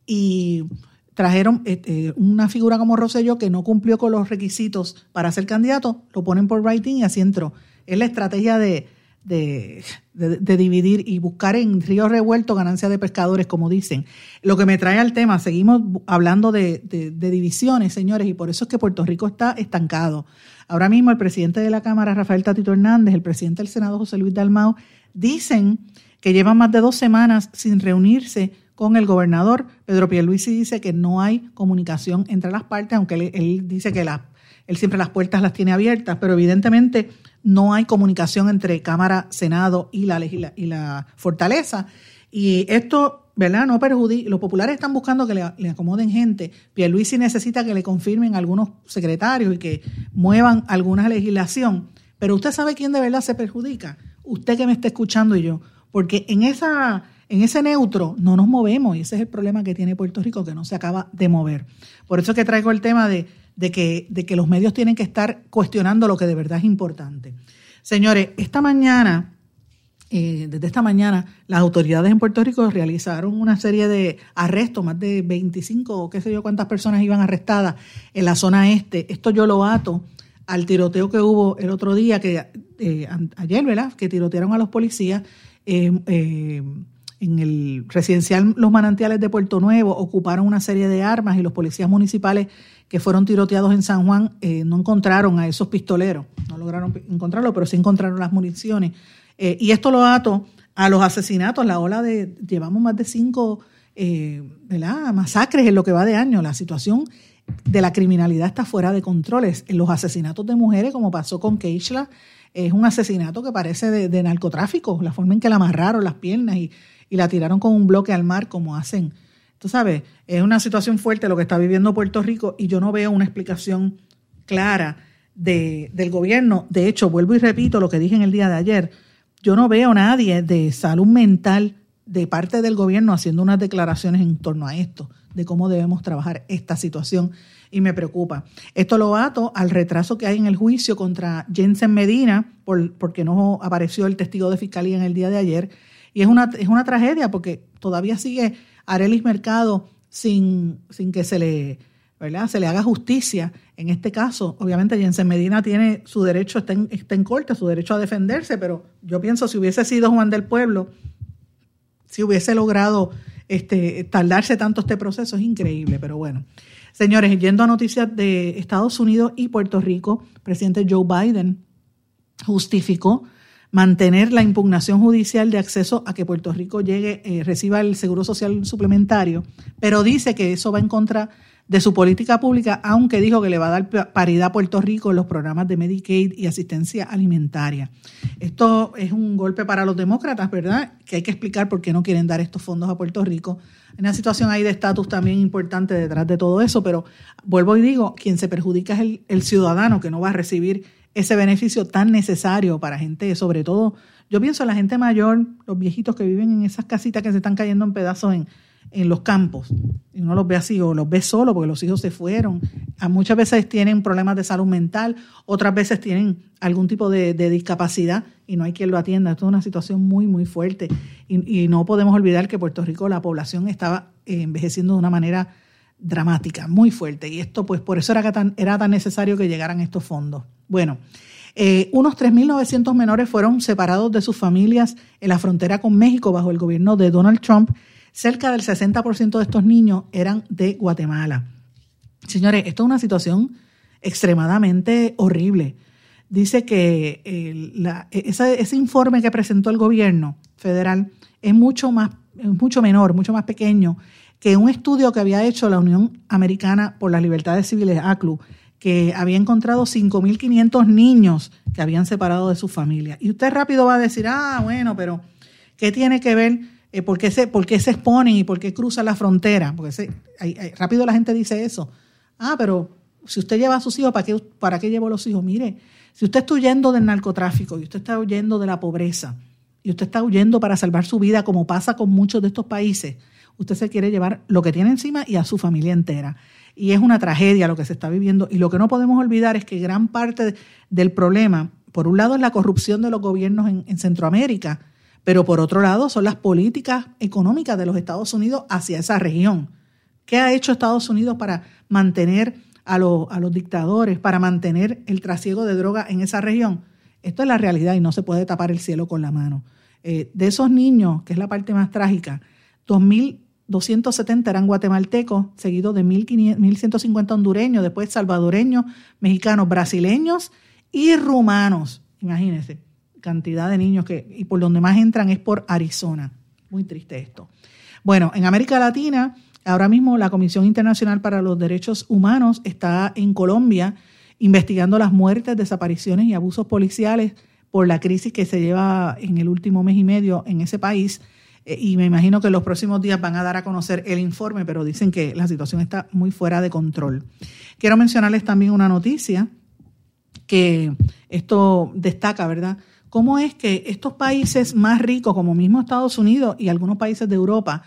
y trajeron este, una figura como Rosselló que no cumplió con los requisitos para ser candidato, lo ponen por writing y así entró. Es la estrategia de, de, dividir y buscar en río revuelto ganancia de pescadores, como dicen. Lo que me trae al tema, seguimos hablando de, divisiones, señores, y por eso es que Puerto Rico está estancado. Ahora mismo el presidente de la Cámara, Rafael Tatito Hernández, el presidente del Senado, José Luis Dalmao, dicen que llevan más de dos semanas sin reunirse con el gobernador. Pedro Pierluisi dice que no hay comunicación entre las partes, aunque él, dice que él siempre las puertas las tiene abiertas, pero evidentemente no hay comunicación entre Cámara, Senado y la, y la Fortaleza. Y esto, ¿verdad? No perjudica. Los populares están buscando que le, acomoden gente. Pierluisi necesita que le confirmen algunos secretarios y que muevan alguna legislación. Pero usted sabe quién de verdad se perjudica. Usted que me está escuchando y yo. Porque en esa en ese neutro no nos movemos y ese es el problema que tiene Puerto Rico, que no se acaba de mover. Por eso es que traigo el tema de, que, de que los medios tienen que estar cuestionando lo que de verdad es importante. Señores, esta mañana, eh, desde esta mañana, las autoridades en Puerto Rico realizaron una serie de arrestos, más de 25 o qué sé yo cuántas personas iban arrestadas en la zona este. Esto yo lo ato al tiroteo que hubo el otro día, que eh, ayer, ¿verdad? Que tirotearon a los policías. Eh, eh en el residencial Los Manantiales de Puerto Nuevo ocuparon una serie de armas y los policías municipales que fueron tiroteados en San Juan eh, no encontraron a esos pistoleros, no lograron encontrarlo, pero sí encontraron las municiones. Eh, y esto lo ato a los asesinatos, la ola de, llevamos más de cinco eh, masacres en lo que va de año, la situación de la criminalidad está fuera de controles. Los asesinatos de mujeres, como pasó con Keishla, es un asesinato que parece de, de narcotráfico, la forma en que la amarraron las piernas y y la tiraron con un bloque al mar como hacen. Tú sabes, es una situación fuerte lo que está viviendo Puerto Rico y yo no veo una explicación clara de, del gobierno. De hecho, vuelvo y repito lo que dije en el día de ayer, yo no veo a nadie de salud mental de parte del gobierno haciendo unas declaraciones en torno a esto, de cómo debemos trabajar esta situación y me preocupa. Esto lo ato al retraso que hay en el juicio contra Jensen Medina, por, porque no apareció el testigo de fiscalía en el día de ayer, y es una, es una tragedia porque todavía sigue Arelis Mercado sin, sin que se le, ¿verdad? se le haga justicia. En este caso, obviamente Jensen Medina tiene su derecho, está en, está en corte, su derecho a defenderse, pero yo pienso si hubiese sido Juan del Pueblo, si hubiese logrado este, tardarse tanto este proceso, es increíble, pero bueno. Señores, yendo a noticias de Estados Unidos y Puerto Rico, presidente Joe Biden justificó mantener la impugnación judicial de acceso a que Puerto Rico llegue, eh, reciba el seguro social suplementario, pero dice que eso va en contra de su política pública, aunque dijo que le va a dar paridad a Puerto Rico en los programas de Medicaid y asistencia alimentaria. Esto es un golpe para los demócratas, ¿verdad? Que hay que explicar por qué no quieren dar estos fondos a Puerto Rico. Hay una situación ahí de estatus también importante detrás de todo eso, pero vuelvo y digo, quien se perjudica es el, el ciudadano que no va a recibir ese beneficio tan necesario para gente, sobre todo, yo pienso en la gente mayor, los viejitos que viven en esas casitas que se están cayendo en pedazos en, en los campos. Y uno los ve así, o los ve solo porque los hijos se fueron. Muchas veces tienen problemas de salud mental, otras veces tienen algún tipo de, discapacidad y no hay quien lo atienda. Esto es una situación muy, muy fuerte. Y, y no podemos olvidar que Puerto Rico, la población estaba eh, envejeciendo de una manera dramática, muy fuerte. Y esto, pues, por eso era tan, era tan necesario que llegaran estos fondos. Bueno, eh, unos 3.900 menores fueron separados de sus familias en la frontera con México bajo el gobierno de Donald Trump. Cerca del 60% de estos niños eran de Guatemala. Señores, esto es una situación extremadamente horrible. Dice que ese, informe que presentó el gobierno federal es mucho más, es mucho menor, mucho más pequeño que un estudio que había hecho la Unión Americana por las Libertades Civiles, ACLU, que había encontrado 5.500 niños que habían separado de su familia. Y usted rápido va a decir, ah, bueno, pero ¿qué tiene que ver? Eh, ¿por, qué se, ¿Por qué se exponen y por qué cruzan la frontera? Porque rápido la gente dice eso. Ah, pero si usted lleva a sus hijos, ¿para qué, ¿para qué llevo los hijos? Mire, si usted está huyendo del narcotráfico y usted está huyendo de la pobreza y usted está huyendo para salvar su vida, como pasa con muchos de estos países, usted se quiere llevar lo que tiene encima y a su familia entera. Y es una tragedia lo que se está viviendo. Y lo que no podemos olvidar es que gran parte del problema, por un lado, es la corrupción de los gobiernos en, Centroamérica, pero por otro lado son las políticas económicas de los Estados Unidos hacia esa región. ¿Qué ha hecho Estados Unidos para mantener a, a los dictadores, para mantener el trasiego de droga en esa región? Esto es la realidad y no se puede tapar el cielo con la mano. Eh, de esos niños, que es la parte más trágica, 2.270 eran guatemaltecos, seguidos de 1.150 hondureños, después salvadoreños, mexicanos, brasileños y rumanos. Imagínense, cantidad de niños que, y por donde más entran es por Arizona. Muy triste esto. Bueno, en América Latina, ahora mismo la Comisión Internacional para los Derechos Humanos está en Colombia investigando las muertes, desapariciones y abusos policiales por la crisis que se lleva en el último mes y medio en ese país. Eh, y me imagino que en los próximos días van a dar a conocer el informe, pero dicen que la situación está muy fuera de control. Quiero mencionarles también una noticia que esto destaca, ¿verdad? ¿Cómo es que estos países más ricos, como mismo Estados Unidos y algunos países de Europa,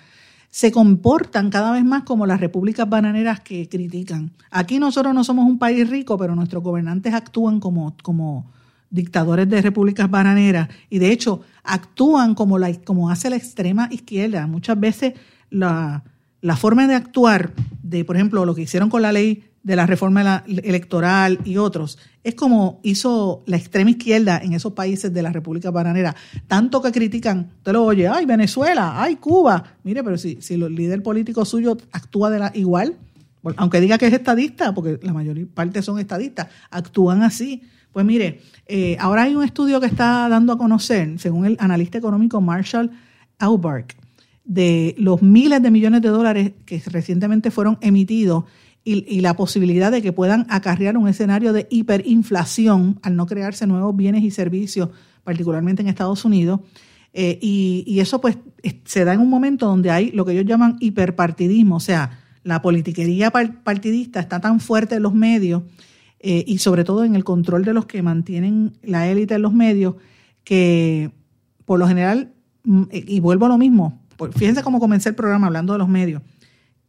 se comportan cada vez más como las repúblicas bananeras que critican. Aquí nosotros no somos un país rico, pero nuestros gobernantes actúan como, como dictadores de repúblicas bananeras y de hecho actúan como, la, como hace la extrema izquierda. Muchas veces la, la forma de actuar de, por ejemplo, lo que hicieron con la ley de la reforma electoral y otros, es como hizo la extrema izquierda en esos países de la República Bananera. Tanto que critican, usted lo oye, ay, Venezuela, ay, Cuba. Mire, pero si, si el líder político suyo actúa de la igual, aunque diga que es estadista, porque la mayor parte son estadistas, actúan así. Pues mire, eh, ahora hay un estudio que está dando a conocer, según el analista económico Marshall Aubark, de los miles de millones de dólares que recientemente fueron emitidos y, la posibilidad de que puedan acarrear un escenario de hiperinflación al no crearse nuevos bienes y servicios, particularmente en Estados Unidos. Eh, y, eso pues se da en un momento donde hay lo que ellos llaman hiperpartidismo, o sea, la politiquería partidista está tan fuerte en los medios eh, y sobre todo en el control de los que mantienen la élite en los medios, que por lo general, mm, y vuelvo a lo mismo, fíjense cómo comencé el programa hablando de los medios,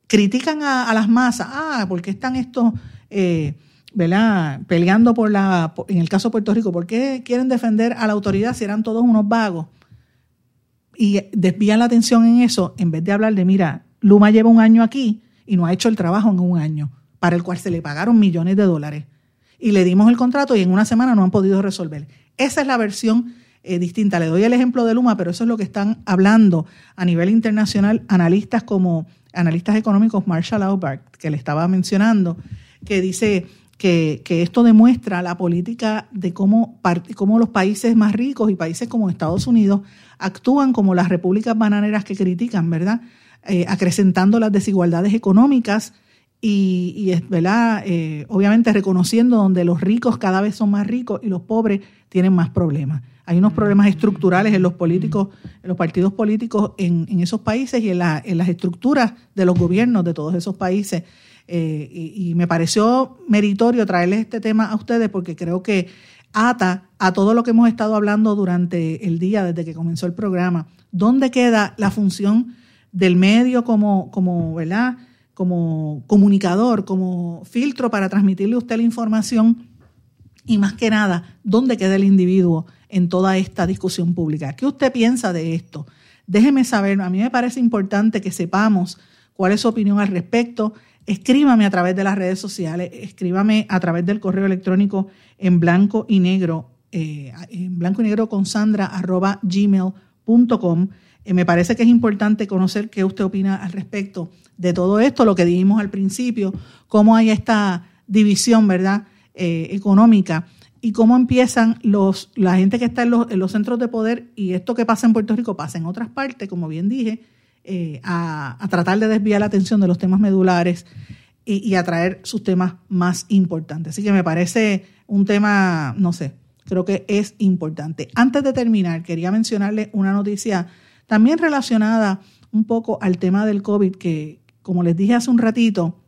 critican a, las masas, ah, porque están estos, eh, ¿verdad? Peleando por la, en el caso de Puerto Rico, ¿por qué quieren defender a la autoridad si eran todos unos vagos? Y desvían la atención en eso en vez de hablar de, mira, Luma lleva un año aquí y no ha hecho el trabajo en un año, para el cual se le pagaron millones de dólares. Y le dimos el contrato y en una semana no han podido resolver. Esa es la versión eh, distinta. Le doy el ejemplo de Luma, pero eso es lo que están hablando a nivel internacional analistas como analistas económicos Marshall Aubert, que le estaba mencionando, que dice que, esto demuestra la política de cómo, cómo los países más ricos y países como Estados Unidos actúan como las repúblicas bananeras que critican, ¿verdad? Eh, acrecentando las desigualdades económicas y, ¿verdad? Eh, obviamente reconociendo donde los ricos cada vez son más ricos y los pobres tienen más problemas. Hay unos problemas estructurales en los políticos, en los partidos políticos en, esos países y en, las estructuras de los gobiernos de todos esos países. Eh, y, me pareció meritorio traerles este tema a ustedes porque creo que ata a todo lo que hemos estado hablando durante el día, desde que comenzó el programa. ¿Dónde queda la función del medio como, como, ¿verdad? Como comunicador, como filtro para transmitirle a usted la información? Y más que nada, ¿dónde queda el individuo en toda esta discusión pública. ¿Qué usted piensa de esto? Déjeme saber, a mí me parece importante que sepamos cuál es su opinión al respecto. Escríbame a través de las redes sociales, escríbame a través del correo electrónico en blanco y negro, eh, en blanco y negro con sandra arroba gmail.com. Eh, me parece que es importante conocer qué usted opina al respecto de todo esto, lo que dijimos al principio, cómo hay esta división, ¿verdad?, eh, económica y cómo empiezan los, la gente que está en los, centros de poder y esto que pasa en Puerto Rico pasa en otras partes, como bien dije, eh, a, tratar de desviar la atención de los temas medulares y, a traer sus temas más importantes. Así que me parece un tema, no sé, creo que es importante. Antes de terminar, quería mencionarle una noticia también relacionada un poco al tema del COVID, que como les dije hace un ratito,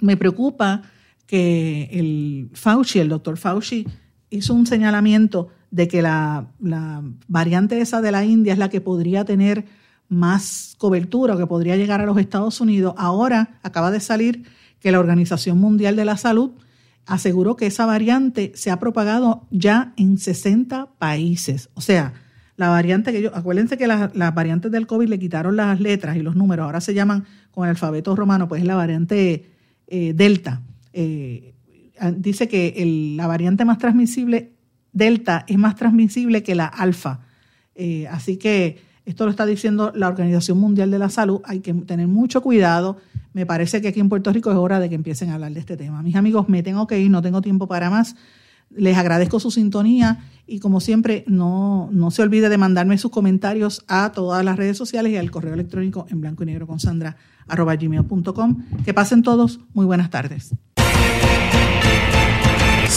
me preocupa que el Fauci, el doctor Fauci, hizo un señalamiento de que la, variante esa de la India es la que podría tener más cobertura o que podría llegar a los Estados Unidos. Ahora acaba de salir que la Organización Mundial de la Salud aseguró que esa variante se ha propagado ya en 60 países. O sea, la variante que yo, acuérdense que las, variantes del COVID le quitaron las letras y los números, ahora se llaman con el alfabeto romano, pues es la variante eh, Delta. Eh, dice que la variante más transmisible delta es más transmisible que la alfa. Eh, así que esto lo está diciendo la Organización Mundial de la Salud. Hay que tener mucho cuidado. Me parece que aquí en Puerto Rico es hora de que empiecen a hablar de este tema. Mis amigos, me tengo que ir, no tengo tiempo para más. Les agradezco su sintonía y como siempre, no, no se olvide de mandarme sus comentarios a todas las redes sociales y al correo electrónico en blanco y negro con Sandra gmail.com. Que pasen todos. Muy buenas tardes.